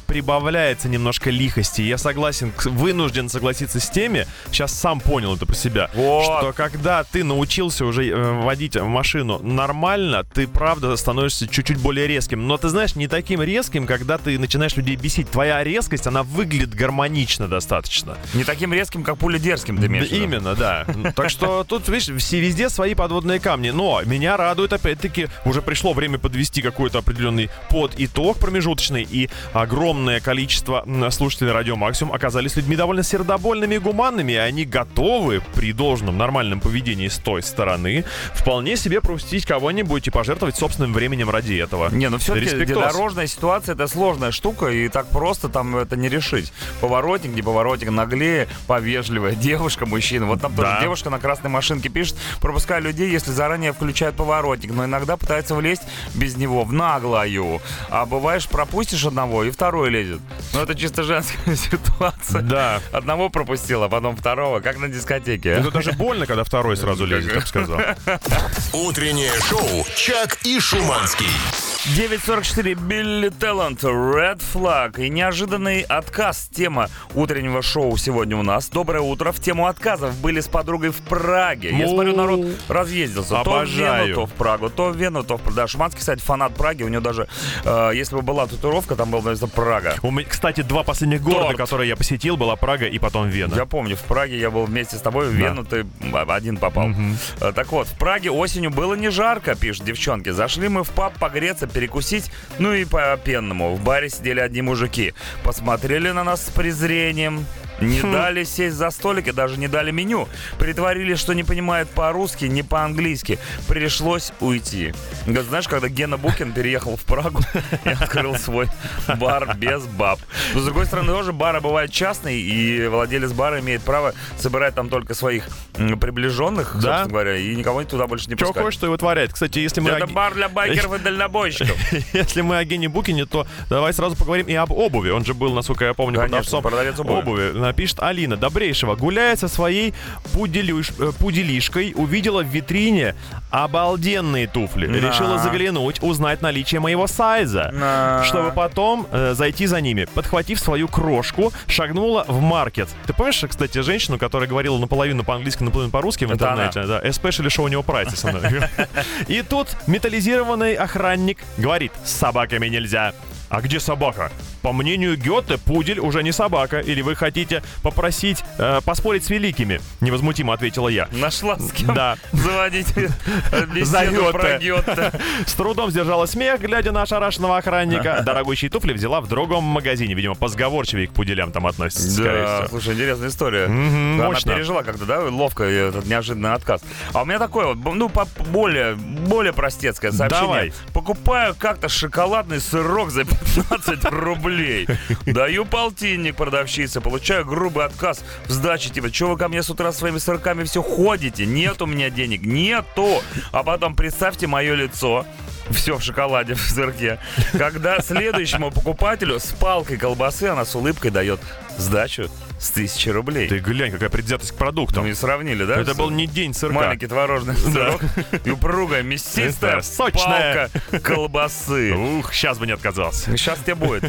прибавляется немножко лихости. Я согласен, вынужден согласиться с теми, сейчас сам понял это про себя, Вот. что когда ты научился уже э, водить машину нормально, ты правда становишься чуть-чуть более резким. Но ты знаешь, не таким резким, когда ты начинаешь людей бесить. Твоя резкость, она выглядит гармонично достаточно. Не таким резким, как пуля дерзким, ты имеешь? Именно, да. Так что тут, видишь, все везде свои подводные камни. Но меня радует, опять-таки, уже пришло время подвести какой-то определенный под итог промежуточный, и огромное количество м, слушателей Радио Максимум оказались людьми довольно сердобольными и гуманными, и они готовы при должном нормальном поведении с той стороны вполне себе пропустить кого-нибудь и пожертвовать собственным временем ради этого. Не, ну все-таки дорожная ситуация это сложная штука, и так просто там это не решить. Поворотник, не поворотник, наглее, повежливая девушка, мужчина. Вот там тоже Да. девушка на красной машинке пишет, пропуская людей, если заранее включают поворотник, но иногда пытается влезть без него в наглую. А бываешь, пропустишь одного, и второй лезет. Ну это чисто женская ситуация. Да. Одного пропустила, потом второго, как на дискотеке. Это даже больно, когда второй сразу лезет, я бы сказал. Утреннее шоу «Чак и Шуманский». 9.44 Билли Талант, Red Flag и неожиданный отказ. Тема утреннего шоу сегодня у нас. Доброе утро. В тему отказов были с подругой в Праге. Я Ну, смотрю, народ разъездился. То в обожаю. Вену, то в Прагу, то в Вену, то в Да, Шуманский, кстати, фанат Праги. У него даже, э, если бы была татуировка, там была, наверное, Прага. У меня, кстати, два последних города, Торт. которые я посетил, была Прага и потом Вена. Я помню, в Праге я был вместе с тобой, в. Вену ты один попал. Э, Так вот, в Праге осенью было не жарко, пишут девчонки. Зашли мы в паб погреться, перекусить, ну и по пенному. В баре сидели одни мужики. Посмотрели на нас с презрением. Не Хм. дали сесть за столик и даже не дали меню. Притворились, что не понимают по-русски, не по-английски. Пришлось уйти. Говорит, Знаешь, когда Гена Букин переехал в Прагу и открыл свой бар без баб. Но, с другой стороны, тоже бары бывают частные, и владелец бара имеет право собирать там только своих приближенных, Да. собственно говоря, и никого туда больше не Что пускать. хочешь, что и вытворяет. Кстати, если мы, Это о, бар для байкеров и дальнобойщиков. если мы о Гене Букине, то давай сразу поговорим и об обуви. Он же был, насколько я помню, Конечно, продавцом продавец обуви. Напишет Алина Добрейшего. Гуляя со своей пуделюш- э, пуделишкой, увидела в витрине обалденные туфли. На. Решила заглянуть, узнать наличие моего сайза. На. Чтобы потом э, зайти за ними. Подхватив свою крошку, шагнула в маркет. Ты помнишь, кстати, женщину, которая говорила наполовину по-английски, наполовину по-русски в Это интернете? Да, especially show у него prices. она. И тут металлизированный охранник говорит, с собаками нельзя. А где собака? По мнению Гёте, пудель уже не собака. Или вы хотите попросить э, поспорить с великими? Невозмутимо ответила я. Нашла с кем Да. заводить э, За беседу Гёте. про Гёте. С трудом сдержала смех, глядя на ошарашенного охранника. Дорогущие туфли взяла в другом магазине. Видимо, позговорчивее к пуделям там относится, Да, всего. слушай, интересная история. Она пережила как-то, да, ловко этот неожиданный отказ. А у меня такое вот, ну, более, более простецкое сообщение. Давай. Покупаю как-то шоколадный сырок за 15 рублей. Даю полтинник продавщице, получаю грубый отказ в сдаче. Типа, что вы ко мне с утра своими сырками все ходите? Нет у меня денег, нету. А потом представьте мое лицо. Все в шоколаде, в сырке. Когда следующему покупателю с палкой колбасы она с улыбкой дает сдачу с тысячи рублей. Ты глянь, какая предвзятость к продуктам. Ну и сравнили, да? Это был не день сырка. Маленький творожный сырок и упругая, мясистая Сочная. палка колбасы. Ух, сейчас бы не отказался. Сейчас тебе будет.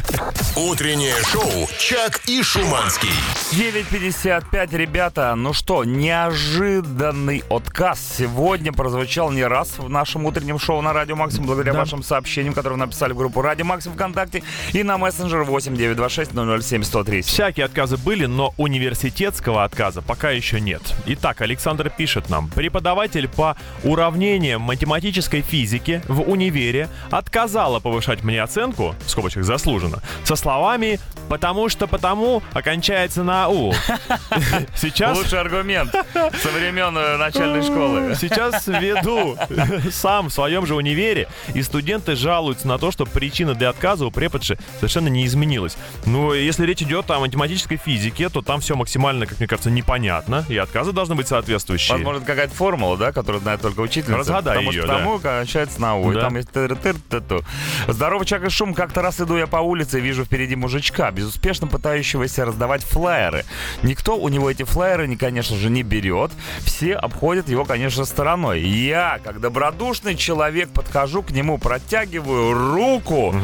Утреннее шоу «Чак и Шуманский». 9.55, ребята. Ну что, неожиданный отказ сегодня прозвучал не раз в нашем утреннем шоу на Радио Максим, благодаря Да. вашим сообщениям, которые вы написали в группу Радио Максим ВКонтакте и на мессенджер 8926 007 103. Всякие отказы были, но университетского отказа пока еще нет. Итак, Александр пишет нам. Преподаватель по уравнениям математической физики в универе отказала повышать мне оценку, в скобочках заслуженно, со словами «потому что потому окончается на «у». Сейчас... Лучший аргумент со времен э, начальной школы. Сейчас веду сам в своем же универе, и студенты жалуются на то, что причина для отказа у преподши совершенно не изменилась. Но если речь идет о математической физике, то там все максимально, как мне кажется, непонятно, и отказы должны быть соответствующие. Возможно, какая-то формула, да, которую знает только учительница. Разгадай потому её, что тому кончается на У. Да. там есть тыр-тыр-тыр-ту. Здорово, Чак и Шум. Как-то раз иду я по улице и вижу впереди мужичка, безуспешно пытающегося раздавать флаеры. Никто у него эти флаеры, не, конечно же, не берет. Все обходят его, конечно, стороной. Я, как добродушный человек, подхожу к нему, протягиваю руку,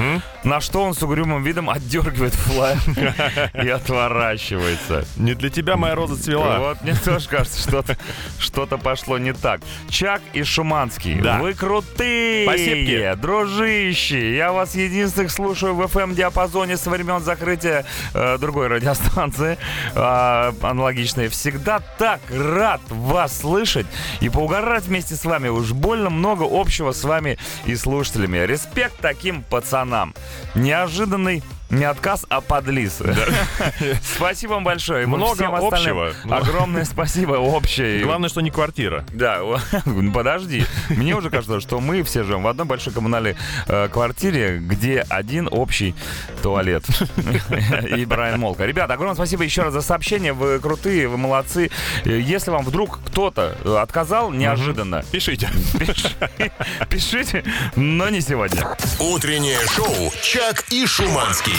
на что он с угрюмым видом отдергивает флаер и отворачивается. Не для тебя моя роза цвела. Вот мне тоже кажется, что-то что пошло не так. Чак и Шуманский, Да. вы крутые, Спасибки. дружище. Я вас единственных слушаю в FM-диапазоне со времен закрытия э, другой радиостанции, э, аналогичной. Всегда так рад вас слышать и поугарать вместе с вами. Уж больно много общего с вами и слушателями. Респект таким пацанам. Неожиданный не отказ, а подлиз. Спасибо вам большое. Много общего. Огромное спасибо общее. Главное, что не квартира. Да, ну, подожди. Мне уже кажется, что мы все живем в одной большой коммунальной э, квартире, где один общий туалет. И Брайан Молка. Ребята, огромное спасибо еще раз за сообщение. Вы крутые, вы молодцы. Э, Если вам вдруг кто-то э, отказал неожиданно, Пишите. пиши- пишите, но не сегодня. Утреннее шоу «Чак и Шуманский».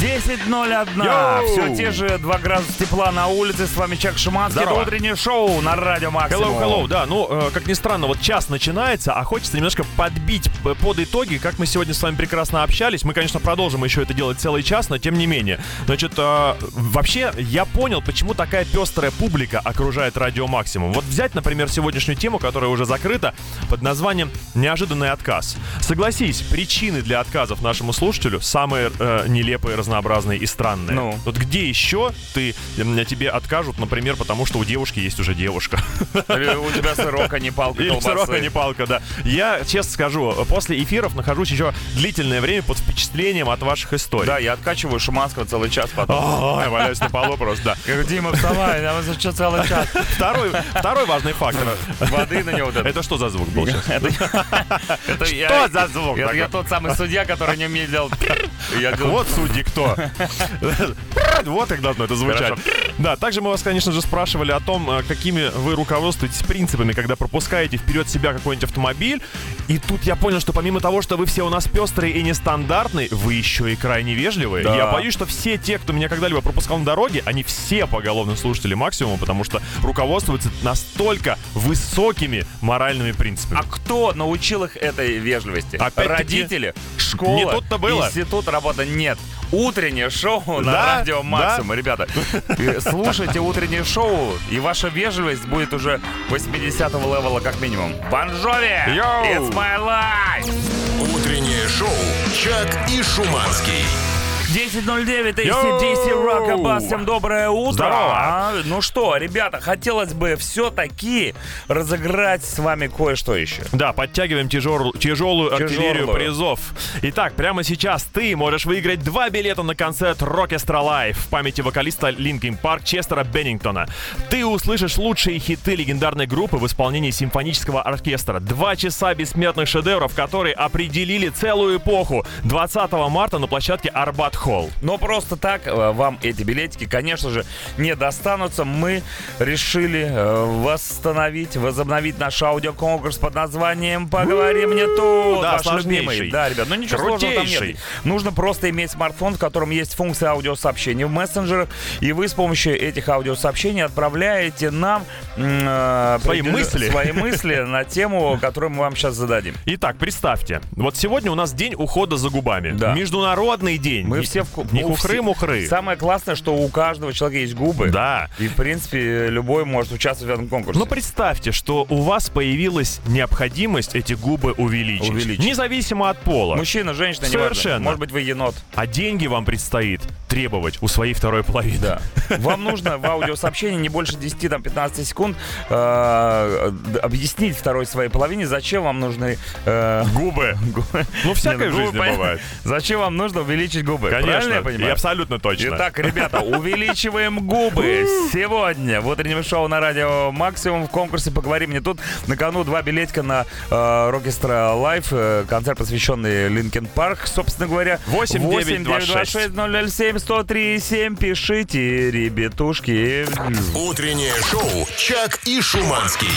10.01. Йоу! Все те же 2 градуса тепла на улице. С вами Чак Шиманский. Это Здорово. утреннее шоу на Радио Максимум. Hello, hello, да, ну, э, как ни странно, вот час начинается, а хочется немножко подбить под итоги, как мы сегодня с вами прекрасно общались. Мы, конечно, продолжим еще это делать целый час, но тем не менее. Значит, э, вообще, я понял, почему такая пестрая публика окружает Радио Максимум. Вот взять, например, сегодняшнюю тему, которая уже закрыта, под названием «Неожиданный отказ». Согласись, причины для отказов нашему слушателю самые э, нелепые, разнообразные и странные. Ну? Вот где еще ты, м, тебе откажут, например, потому что у девушки есть уже девушка? Или У тебя сырок, а не палка Или колбасы. сырок, а не палка, да. Я, честно скажу, после эфиров нахожусь еще длительное время под впечатлением от ваших историй. Да, я откачиваю Шуманского целый час потом. Ой, валяюсь на полу просто, да. Я Дима, вставай, я вас что целый час. Второй, второй важный фактор. Воды на него это. Что за звук был сейчас? Что я- за звук я тот самый судья, который не умеет делать. Я Вот судьи кто. Вот как должно это звучать. Да, также мы вас, конечно же, спрашивали о том, э, какими вы руководствуетесь принципами, когда пропускаете вперед себя какой-нибудь автомобиль. И тут я понял, что помимо того, что вы все у нас пестрые и нестандартные, вы еще и крайне вежливые. Да. Я боюсь, что все те, кто меня когда-либо пропускал на дороге, они все поголовно слушатели максимума, потому что руководствуются настолько высокими моральными принципами. А кто научил их этой вежливости? Опять-таки, Родители, школа, не тут-то было. институт, работа нет. Утреннее шоу на Да, радио Максимум. Ребята, э, слушайте утреннее шоу, и ваша вежливость будет уже 80-го левела как минимум. Bon Jovi! It's my life! Утреннее шоу «Чак и Шуманский». 10.09, Йоу! AC/DC, Rock or Bust. Всем доброе утро. Здорово. А, Ну что, ребята, хотелось бы все-таки разыграть с вами кое-что еще. Да, подтягиваем тяжел- тяжелую артиллерию призов. Итак, прямо сейчас ты можешь выиграть два билета на концерт Rockestra Live в памяти вокалиста Linkin Park Честера Беннингтона. Ты услышишь лучшие хиты легендарной группы в исполнении симфонического оркестра. Два часа бессмертных шедевров, которые определили целую эпоху. 20 марта на площадке Арбат Холл. Но просто так э, вам эти билетики, конечно же, не достанутся. Мы решили э, восстановить, возобновить наш аудиоконкурс под названием «Поговори мне тут». Да, Ваш сложнейший. любимый. Да, ребят, ну ничего сложного там нет. Нужно просто иметь смартфон, в котором есть функция аудиосообщений в мессенджерах, и вы с помощью этих аудиосообщений отправляете нам э, Свои мысли. свои мысли на тему, которую мы вам сейчас зададим. Итак, представьте, вот сегодня у нас день ухода за губами. Да. Международный день. Мы все в Не у все- хухры-мухры. Самое классное, что у каждого человека есть губы. Да. И, в принципе, любой может участвовать в этом конкурсе. Но представьте, что у вас появилась необходимость эти губы увеличить. Увеличить. Независимо от пола. Мужчина, женщина, Совершенно. неважно. Может быть, вы енот. А деньги вам предстоит требовать у своей второй половины. Да. Вам нужно в аудиосообщении не больше 10-15 секунд э, объяснить второй своей половине, зачем вам нужны э, Губы. Ну, всякое в губы, жизни бывает. Зачем вам нужно увеличить губы? Правильно я понимаю? И абсолютно точно. Итак, ребята, увеличиваем губы сегодня в утреннем шоу на радио Максимум в конкурсе «Поговори мне тут». На кону два билетика на э, Rockestra Live, э, концерт, посвященный Linkin Park. Собственно говоря, 8 9 26. 007 103 7 пишите, ребятушки. Утреннее шоу «Чак и Шуманский».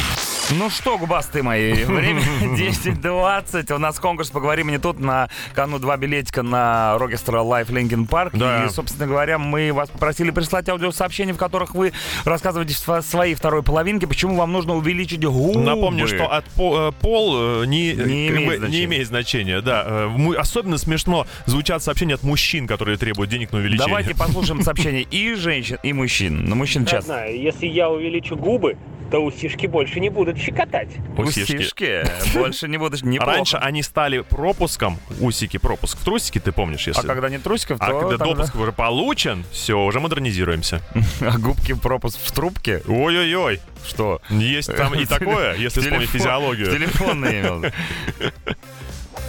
Ну что, губастые мои, время 10.20. У нас конкурс «Поговори мне тут» на кону два билетика на Rockestra Live Linkin Park. Да. И, собственно говоря, мы вас попросили прислать аудиосообщения, в которых вы рассказываете сво- своей второй половинке, почему вам нужно увеличить губы. Напомню, что от э, пол э, не, Не имеет бы значения. не имеет значения. Да. Э, Особенно смешно звучат сообщения от мужчин, которые требуют денег на увеличение. Давайте послушаем сообщения и женщин, и мужчин. Но мужчин часто. знаю, если я увеличу губы, то усишки больше не будут щекотать. Усишки. Усишки. Больше не будешь неплохо. Раньше они стали пропуском, усики пропуск в трусики, ты помнишь, А если... когда нет трусиков, то А когда тогда- допуск уже получен, все, уже модернизируемся. А губки пропуск в трубке? Ой-ой-ой, Что? есть там и такое, если вспомнить физиологию. Телефонный имел.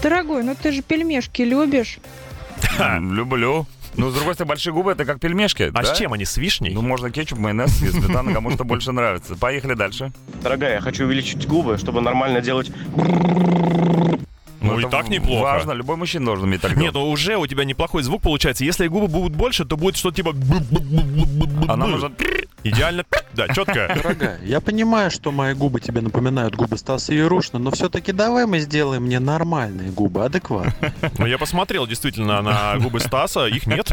Дорогой, ну ты же пельмешки любишь. Люблю. Ну, с другой стороны, большие губы это как пельмешки. А да? с чем они? С вишней? Ну, можно кетчуп, майонез и сметана, кому что больше нравится. Поехали дальше. Дорогая, я хочу увеличить губы, чтобы нормально делать... Ну, и это так неплохо. Важно, любой мужчина должен иметь так Нет, делать. ну уже у тебя неплохой звук получается. Если губы будут больше, то будет что-то типа... А нам нужно... Идеально, да, четко. Дорогая, я понимаю, что мои губы тебе напоминают губы Стаса Ярушина, но все-таки давай мы сделаем мне нормальные губы, адекватные. Ну, я посмотрел действительно на губы Стаса, их нет,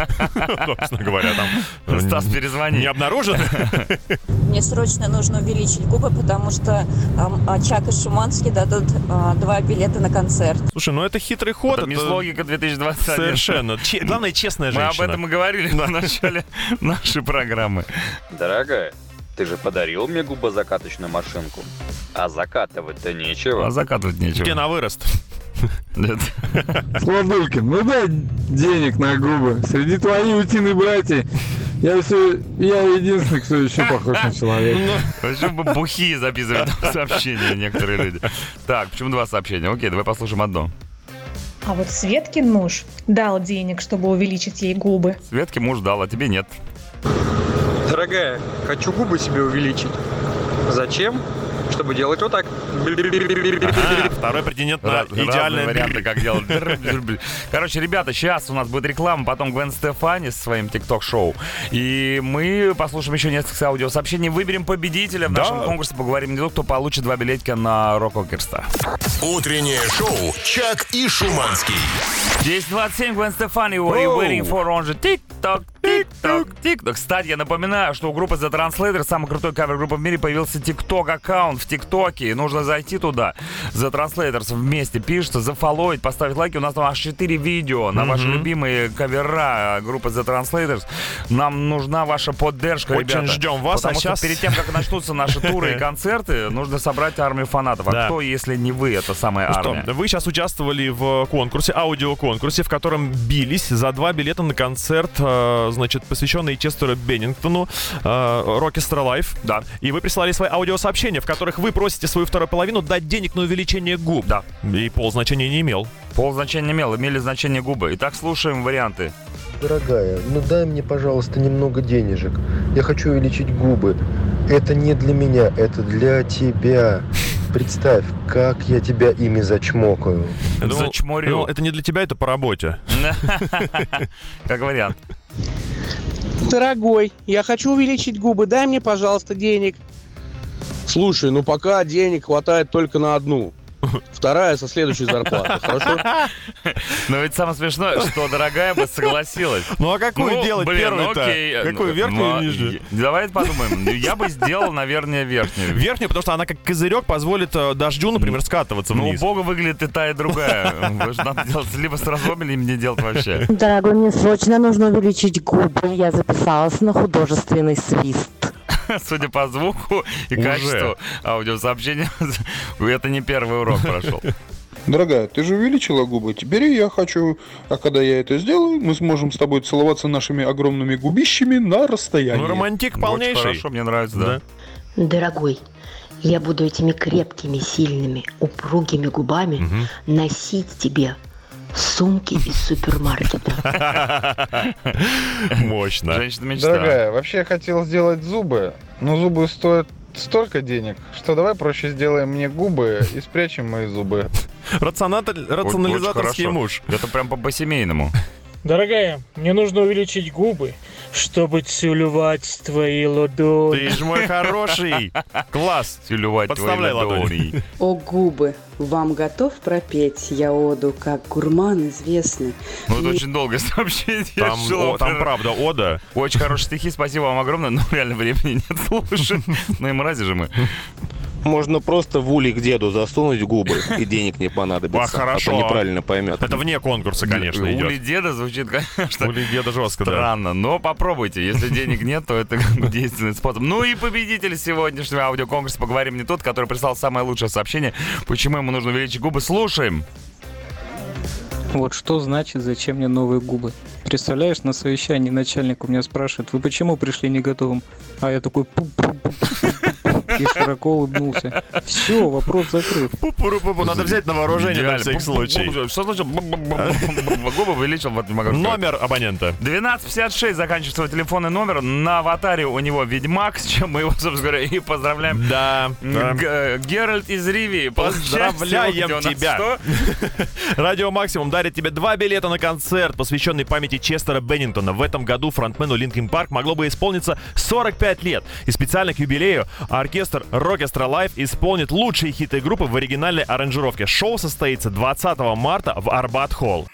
собственно говоря, там. Стас, Не перезвони. обнаружен. Мне срочно нужно увеличить губы, потому что а, Чак и Шуманский дадут а, два билета на концерт. Слушай, ну это хитрый ход. Это мисс это Логика 2021. Совершенно. Че- Главное, честная Мы об женщина. этом и говорили в начале нашей программы. Дорогая, ты же подарил мне губозакаточную машинку. А закатывать-то нечего. А закатывать нечего. Где на вырост? Нет. Сладулькин, ну дай денег на губы. Среди твоих утиных братьев я все, я единственный, кто еще похож на человека. Почему бы бухие записывают сообщения некоторые люди? Так, почему два сообщения? Окей, давай послушаем одно. А вот Светкин муж дал денег, чтобы увеличить ей губы. Светке муж дал, а тебе нет. Дорогая, хочу губы себе увеличить. Зачем? Чтобы делать вот так. Второй претендент на Раз- идеальное... варианты, как делать. Короче, ребята, сейчас у нас будет реклама, потом Гвен Стефани со своим ТикТок-шоу. И мы послушаем еще несколько аудиосообщений, выберем победителя в Да. нашем конкурсе, «Поговори мне тут», кто получит два билетика на Rockestra. Утреннее шоу «Чак и Шуманский». 10.27, Гвен Стефани, what are you waiting for? Он же тик Тик-ток, тик-ток, тик-ток. Кстати, я напоминаю, что у группы The Translators, самой крутой кавер-группа в мире, появился ТикТок аккаунт в ТикТоке. Нужно зайти туда. The Translators вместе пишется, зафолловить, поставить лайки. У нас там аж 4 видео на ваши Мгм. любимые кавера группы The Translators. Нам нужна ваша поддержка, Очень ребята. ждем вас, Потому а что щас- перед тем, как начнутся наши туры и концерты, нужно собрать армию фанатов. А Да. кто, если не вы, это самая Ну что, армия? вы сейчас участвовали в конкурсе, аудиоконкурсе, в котором бились за два билета на концерт, э, значит, посвященный Честеру Беннингтону, э, Rockestra Live. Да. И вы прислали свои аудиосообщения, в которых вы просите свою вторую половину дать денег на увеличение губ. Да. И пол значения не имел. Пол значения не имел, имели значение губы. Итак, слушаем варианты. Дорогая, ну дай мне, пожалуйста, немного денежек. Я хочу увеличить губы. Это не для меня, это для тебя. Представь, как я тебя ими зачмокаю. Думал- Зачморю. думал, это не для тебя, это по работе. Как вариант. Дорогой, я хочу увеличить губы, дай мне, пожалуйста, денег. Слушай, ну пока денег хватает только на одну. Вторая со следующей зарплаты, хорошо? Но ведь самое смешное, что дорогая бы согласилась. Ну а какую Ну, делать блин, первую-то? ну окей. Какую, Ну, верхнюю ну, или нижнюю? и- Давай подумаем. Я бы сделал, наверное, верхнюю. Верхнюю, потому что она как козырек позволит э, дождю, например, скатываться Ну, у вниз. Бога выглядит и та, и другая. Надо делать либо с разлом, или не делать вообще. Дорогой, мне срочно нужно увеличить губы. Я записалась на художественный свист. Судя по звуку и Уже. качеству аудиосообщения, это не первый урок прошел. Дорогая, ты же увеличила губы, теперь я хочу. А когда я это сделаю, мы сможем с тобой целоваться нашими огромными губищами на расстоянии. Ну, романтик Очень полнейший. хорошо, мне нравится, да. Дорогой, я буду этими крепкими, сильными, упругими губами носить тебе сумки из супермаркета. Мощно. Женщина мечта. Дорогая, вообще я хотел сделать зубы, но зубы стоят столько денег, что давай проще сделаем мне губы и спрячем мои зубы. Рационализаторский муж. Это прям по- по-семейному. Дорогая, мне нужно увеличить губы, чтобы целовать твои ладони. Ты ж мой хороший. Класс. Целовать Подставляй твои ладони. О губы, вам готов пропеть я оду, как гурман известный? Ну, это очень долгое сообщение. Там, о, там правда Ода. Очень хорошие стихи, спасибо вам огромное. Но реально времени нет слушать. Ну и мрази же мы. Можно просто в улей к деду засунуть губы, и денег не понадобится. А, хорошо. А неправильно поймет. Это вне конкурса, конечно, Ули идет. деда звучит, конечно, Ули деда жестко, да. странно. Но попробуйте. Если денег нет, то это как бы действенный способ. Ну и победитель сегодняшнего аудиоконкурса «Поговорим не тот», который прислал самое лучшее сообщение. Почему ему нужно увеличить губы? Слушаем. Вот что значит, зачем мне новые губы? Представляешь, на совещании начальник у меня спрашивает, вы почему пришли не готовым? А я такой и широко улыбнулся. Все, вопрос закрыт. Пу-пу-пу-пу, Надо взять на вооружение на всякий случай. Что значит губы увеличил? Вот не могу. Номер абонента. 1256 заканчивается телефонный номер. На аватаре у него Ведьмак, с чем мы его, собственно говоря, и поздравляем. Да. Геральт из Риви. получает Поздравляем тебя. Радио Максимум дарит тебе два билета на концерт, посвященный памяти Честера Беннингтона. В этом году фронтмену Linkin Park могло бы исполниться 45 лет. И специально к юбилею оркестр Rockestra Live исполнит лучшие хиты группы в оригинальной аранжировке. Шоу состоится 20 марта в Арбат Холл.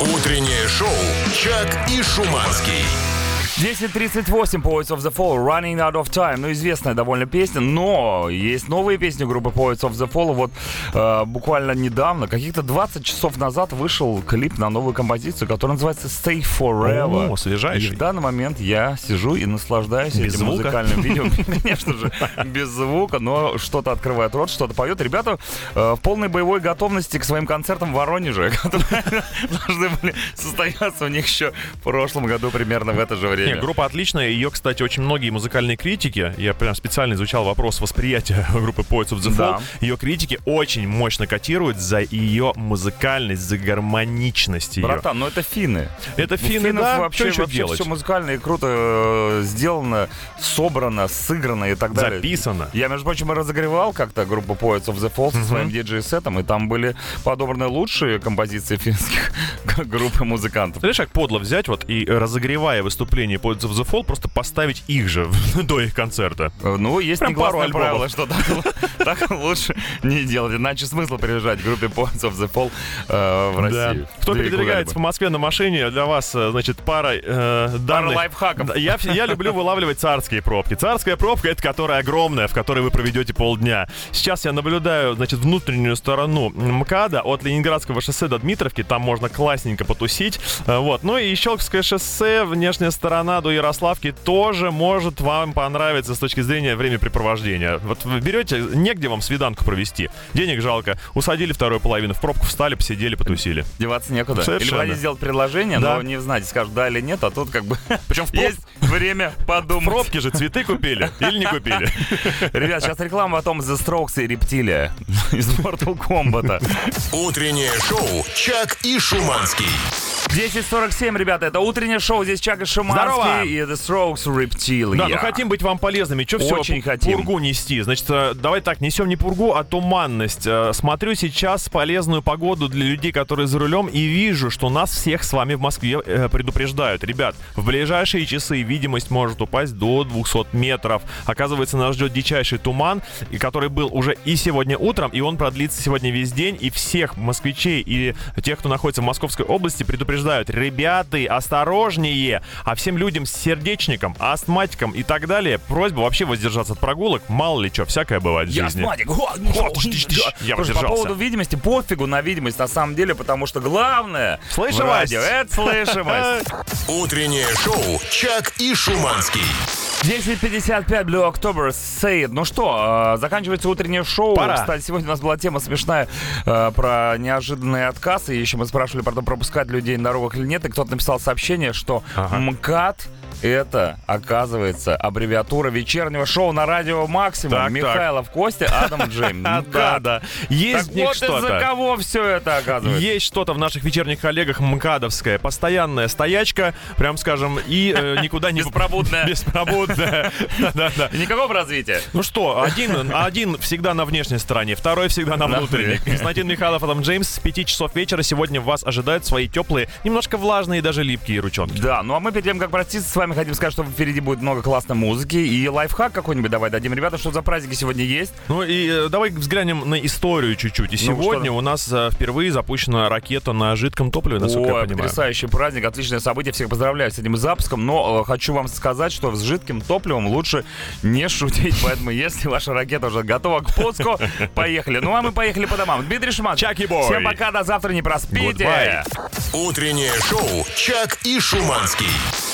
Утреннее шоу «Чак и Шуманский». 10.38 Poets of the Fall, Running Out of Time. Ну, известная довольно песня, но есть новые песни группы Poets of the Fall. Вот э, буквально недавно, каких-то 20 часов назад вышел клип на новую композицию, которая называется Stay Forever. О, свежайший. И в данный момент я сижу и наслаждаюсь Без этим звука? музыкальным видео. Конечно же, без звука, но что-то открывает рот, что-то поет. Ребята э, в полной боевой готовности к своим концертам в Воронеже, которые должны были состояться у них еще в прошлом году примерно в это же время. Не, группа отличная. Ее, кстати, очень многие музыкальные критики, я прям специально изучал вопрос восприятия группы Poets of the Fall. Да. Ее критики очень мощно котируют за ее музыкальность, за гармоничность ее. Братан, ну это финны. Это финны, финнов да, вообще, что вообще делать? все музыкально и круто э, сделано, собрано, сыграно и так далее. Записано. Я, между прочим, разогревал как-то группу Poets of the Fall со своим диджей-сетом, и там были подобраны лучшие композиции финских групп и музыкантов. Знаешь, как подло взять вот и разогревая выступление выступления Poets of the Fall просто поставить их же до их концерта. Ну, есть Прям негласное правило, что так, так лучше не делать. Иначе смысл приезжать к группе Points of the Fall э, в Да. Россию. Кто Да передвигается по. Москве на машине, для вас, э, значит, пара э, данных. лайфхаков. Да, Я, я люблю вылавливать царские пробки. Царская пробка — это которая огромная, в которой вы проведете полдня. Сейчас я наблюдаю, значит, внутреннюю сторону МКАДа от Ленинградского шоссе до Дмитровки. Там можно классненько потусить. Э, Вот. Ну и Щелковское шоссе, внешняя сторона до Ярославки тоже может вам понравиться с точки зрения времяпрепровождения. Вот вы берете, негде вам свиданку провести. Денег жалко. Усадили вторую половину, в пробку встали, посидели, потусили. Деваться некуда. Совершенно. Или они сделать предложение, Да. но не знаете, скажут да или нет, а тут как бы Причем в проб- есть время подумать. пробке же цветы купили или не купили? Ребят, сейчас реклама, потом The Strokes и Рептилия из Mortal Kombat. Утреннее шоу «Чак и Шуманский». 10.47, ребята, это утреннее шоу. Здесь Чак и Здорово! Шуманский и The Strokes Reptilia. Да, ну хотим быть вам полезными. Че все Очень хотим. пургу нести? Значит, э, давай так, несем не пургу, а туманность. Э, Смотрю сейчас полезную погоду для людей, которые за рулем, и вижу, что нас всех с вами в Москве э, предупреждают. Ребят, в ближайшие часы видимость может упасть до 200 метров. Оказывается, нас ждет дичайший туман, который был уже и сегодня утром, и он продлится сегодня весь день. И всех москвичей и тех, кто находится в Московской области, предупреждают. Ребята, осторожнее! А всем людям с сердечником, астматиком и так далее, просьба вообще воздержаться от прогулок. Мало ли что, всякое бывает в Я жизни. астматик. О, О. Я Слушай, По поводу видимости, пофигу на видимость на самом деле, потому что главное Слышимость. радио — это слышимость. Утреннее шоу «Чак и Шуманский». 10.55 Blue October Say It. Ну что, э, заканчивается утреннее шоу. Пора. Кстати, сегодня у нас была тема смешная э, про неожиданные отказы. И еще мы спрашивали про то, пропускать людей на дорогах или нет. И кто-то написал сообщение, что Ага. МКАД это, оказывается, аббревиатура вечернего шоу на радио Максимум. Так, так. Михайлов Костя, Адам Джейм. Да, да. Есть Так вот из-за что-то. кого все это оказывается. Есть что-то в наших вечерних коллегах МКАДовская. Постоянная стоячка, прям скажем, и э, никуда не... Беспробудная. Беспробудная. Да-да. И Никакого развития. Ну что, один, один всегда на внешней стороне, второй всегда на внутренней. внутренней. Константин Михайлов, Адам Джеймс с 5 часов вечера сегодня вас ожидают свои теплые, немножко влажные и даже липкие ручонки. Да, ну а мы перед тем, как проститься с вами, хотим сказать, что впереди будет много классной музыки и лайфхак какой-нибудь давай дадим. Ребята, что за праздники сегодня есть? Ну и э, давай взглянем на историю чуть-чуть. И Ну, сегодня что у нас э, впервые запущена ракета на жидком топливе, насколько Ой, я понимаю. потрясающий праздник, отличное событие. Всех поздравляю с этим запуском. Но э, хочу вам сказать, что с жидким топливом лучше не шутить. Поэтому, если ваша ракета уже готова к пуску, поехали. Ну а мы поехали по домам. Дмитрий Шмат. Чаки бой. Всем пока, до завтра, не проспите. Goodbye. Утреннее шоу «Чак и Шуманский».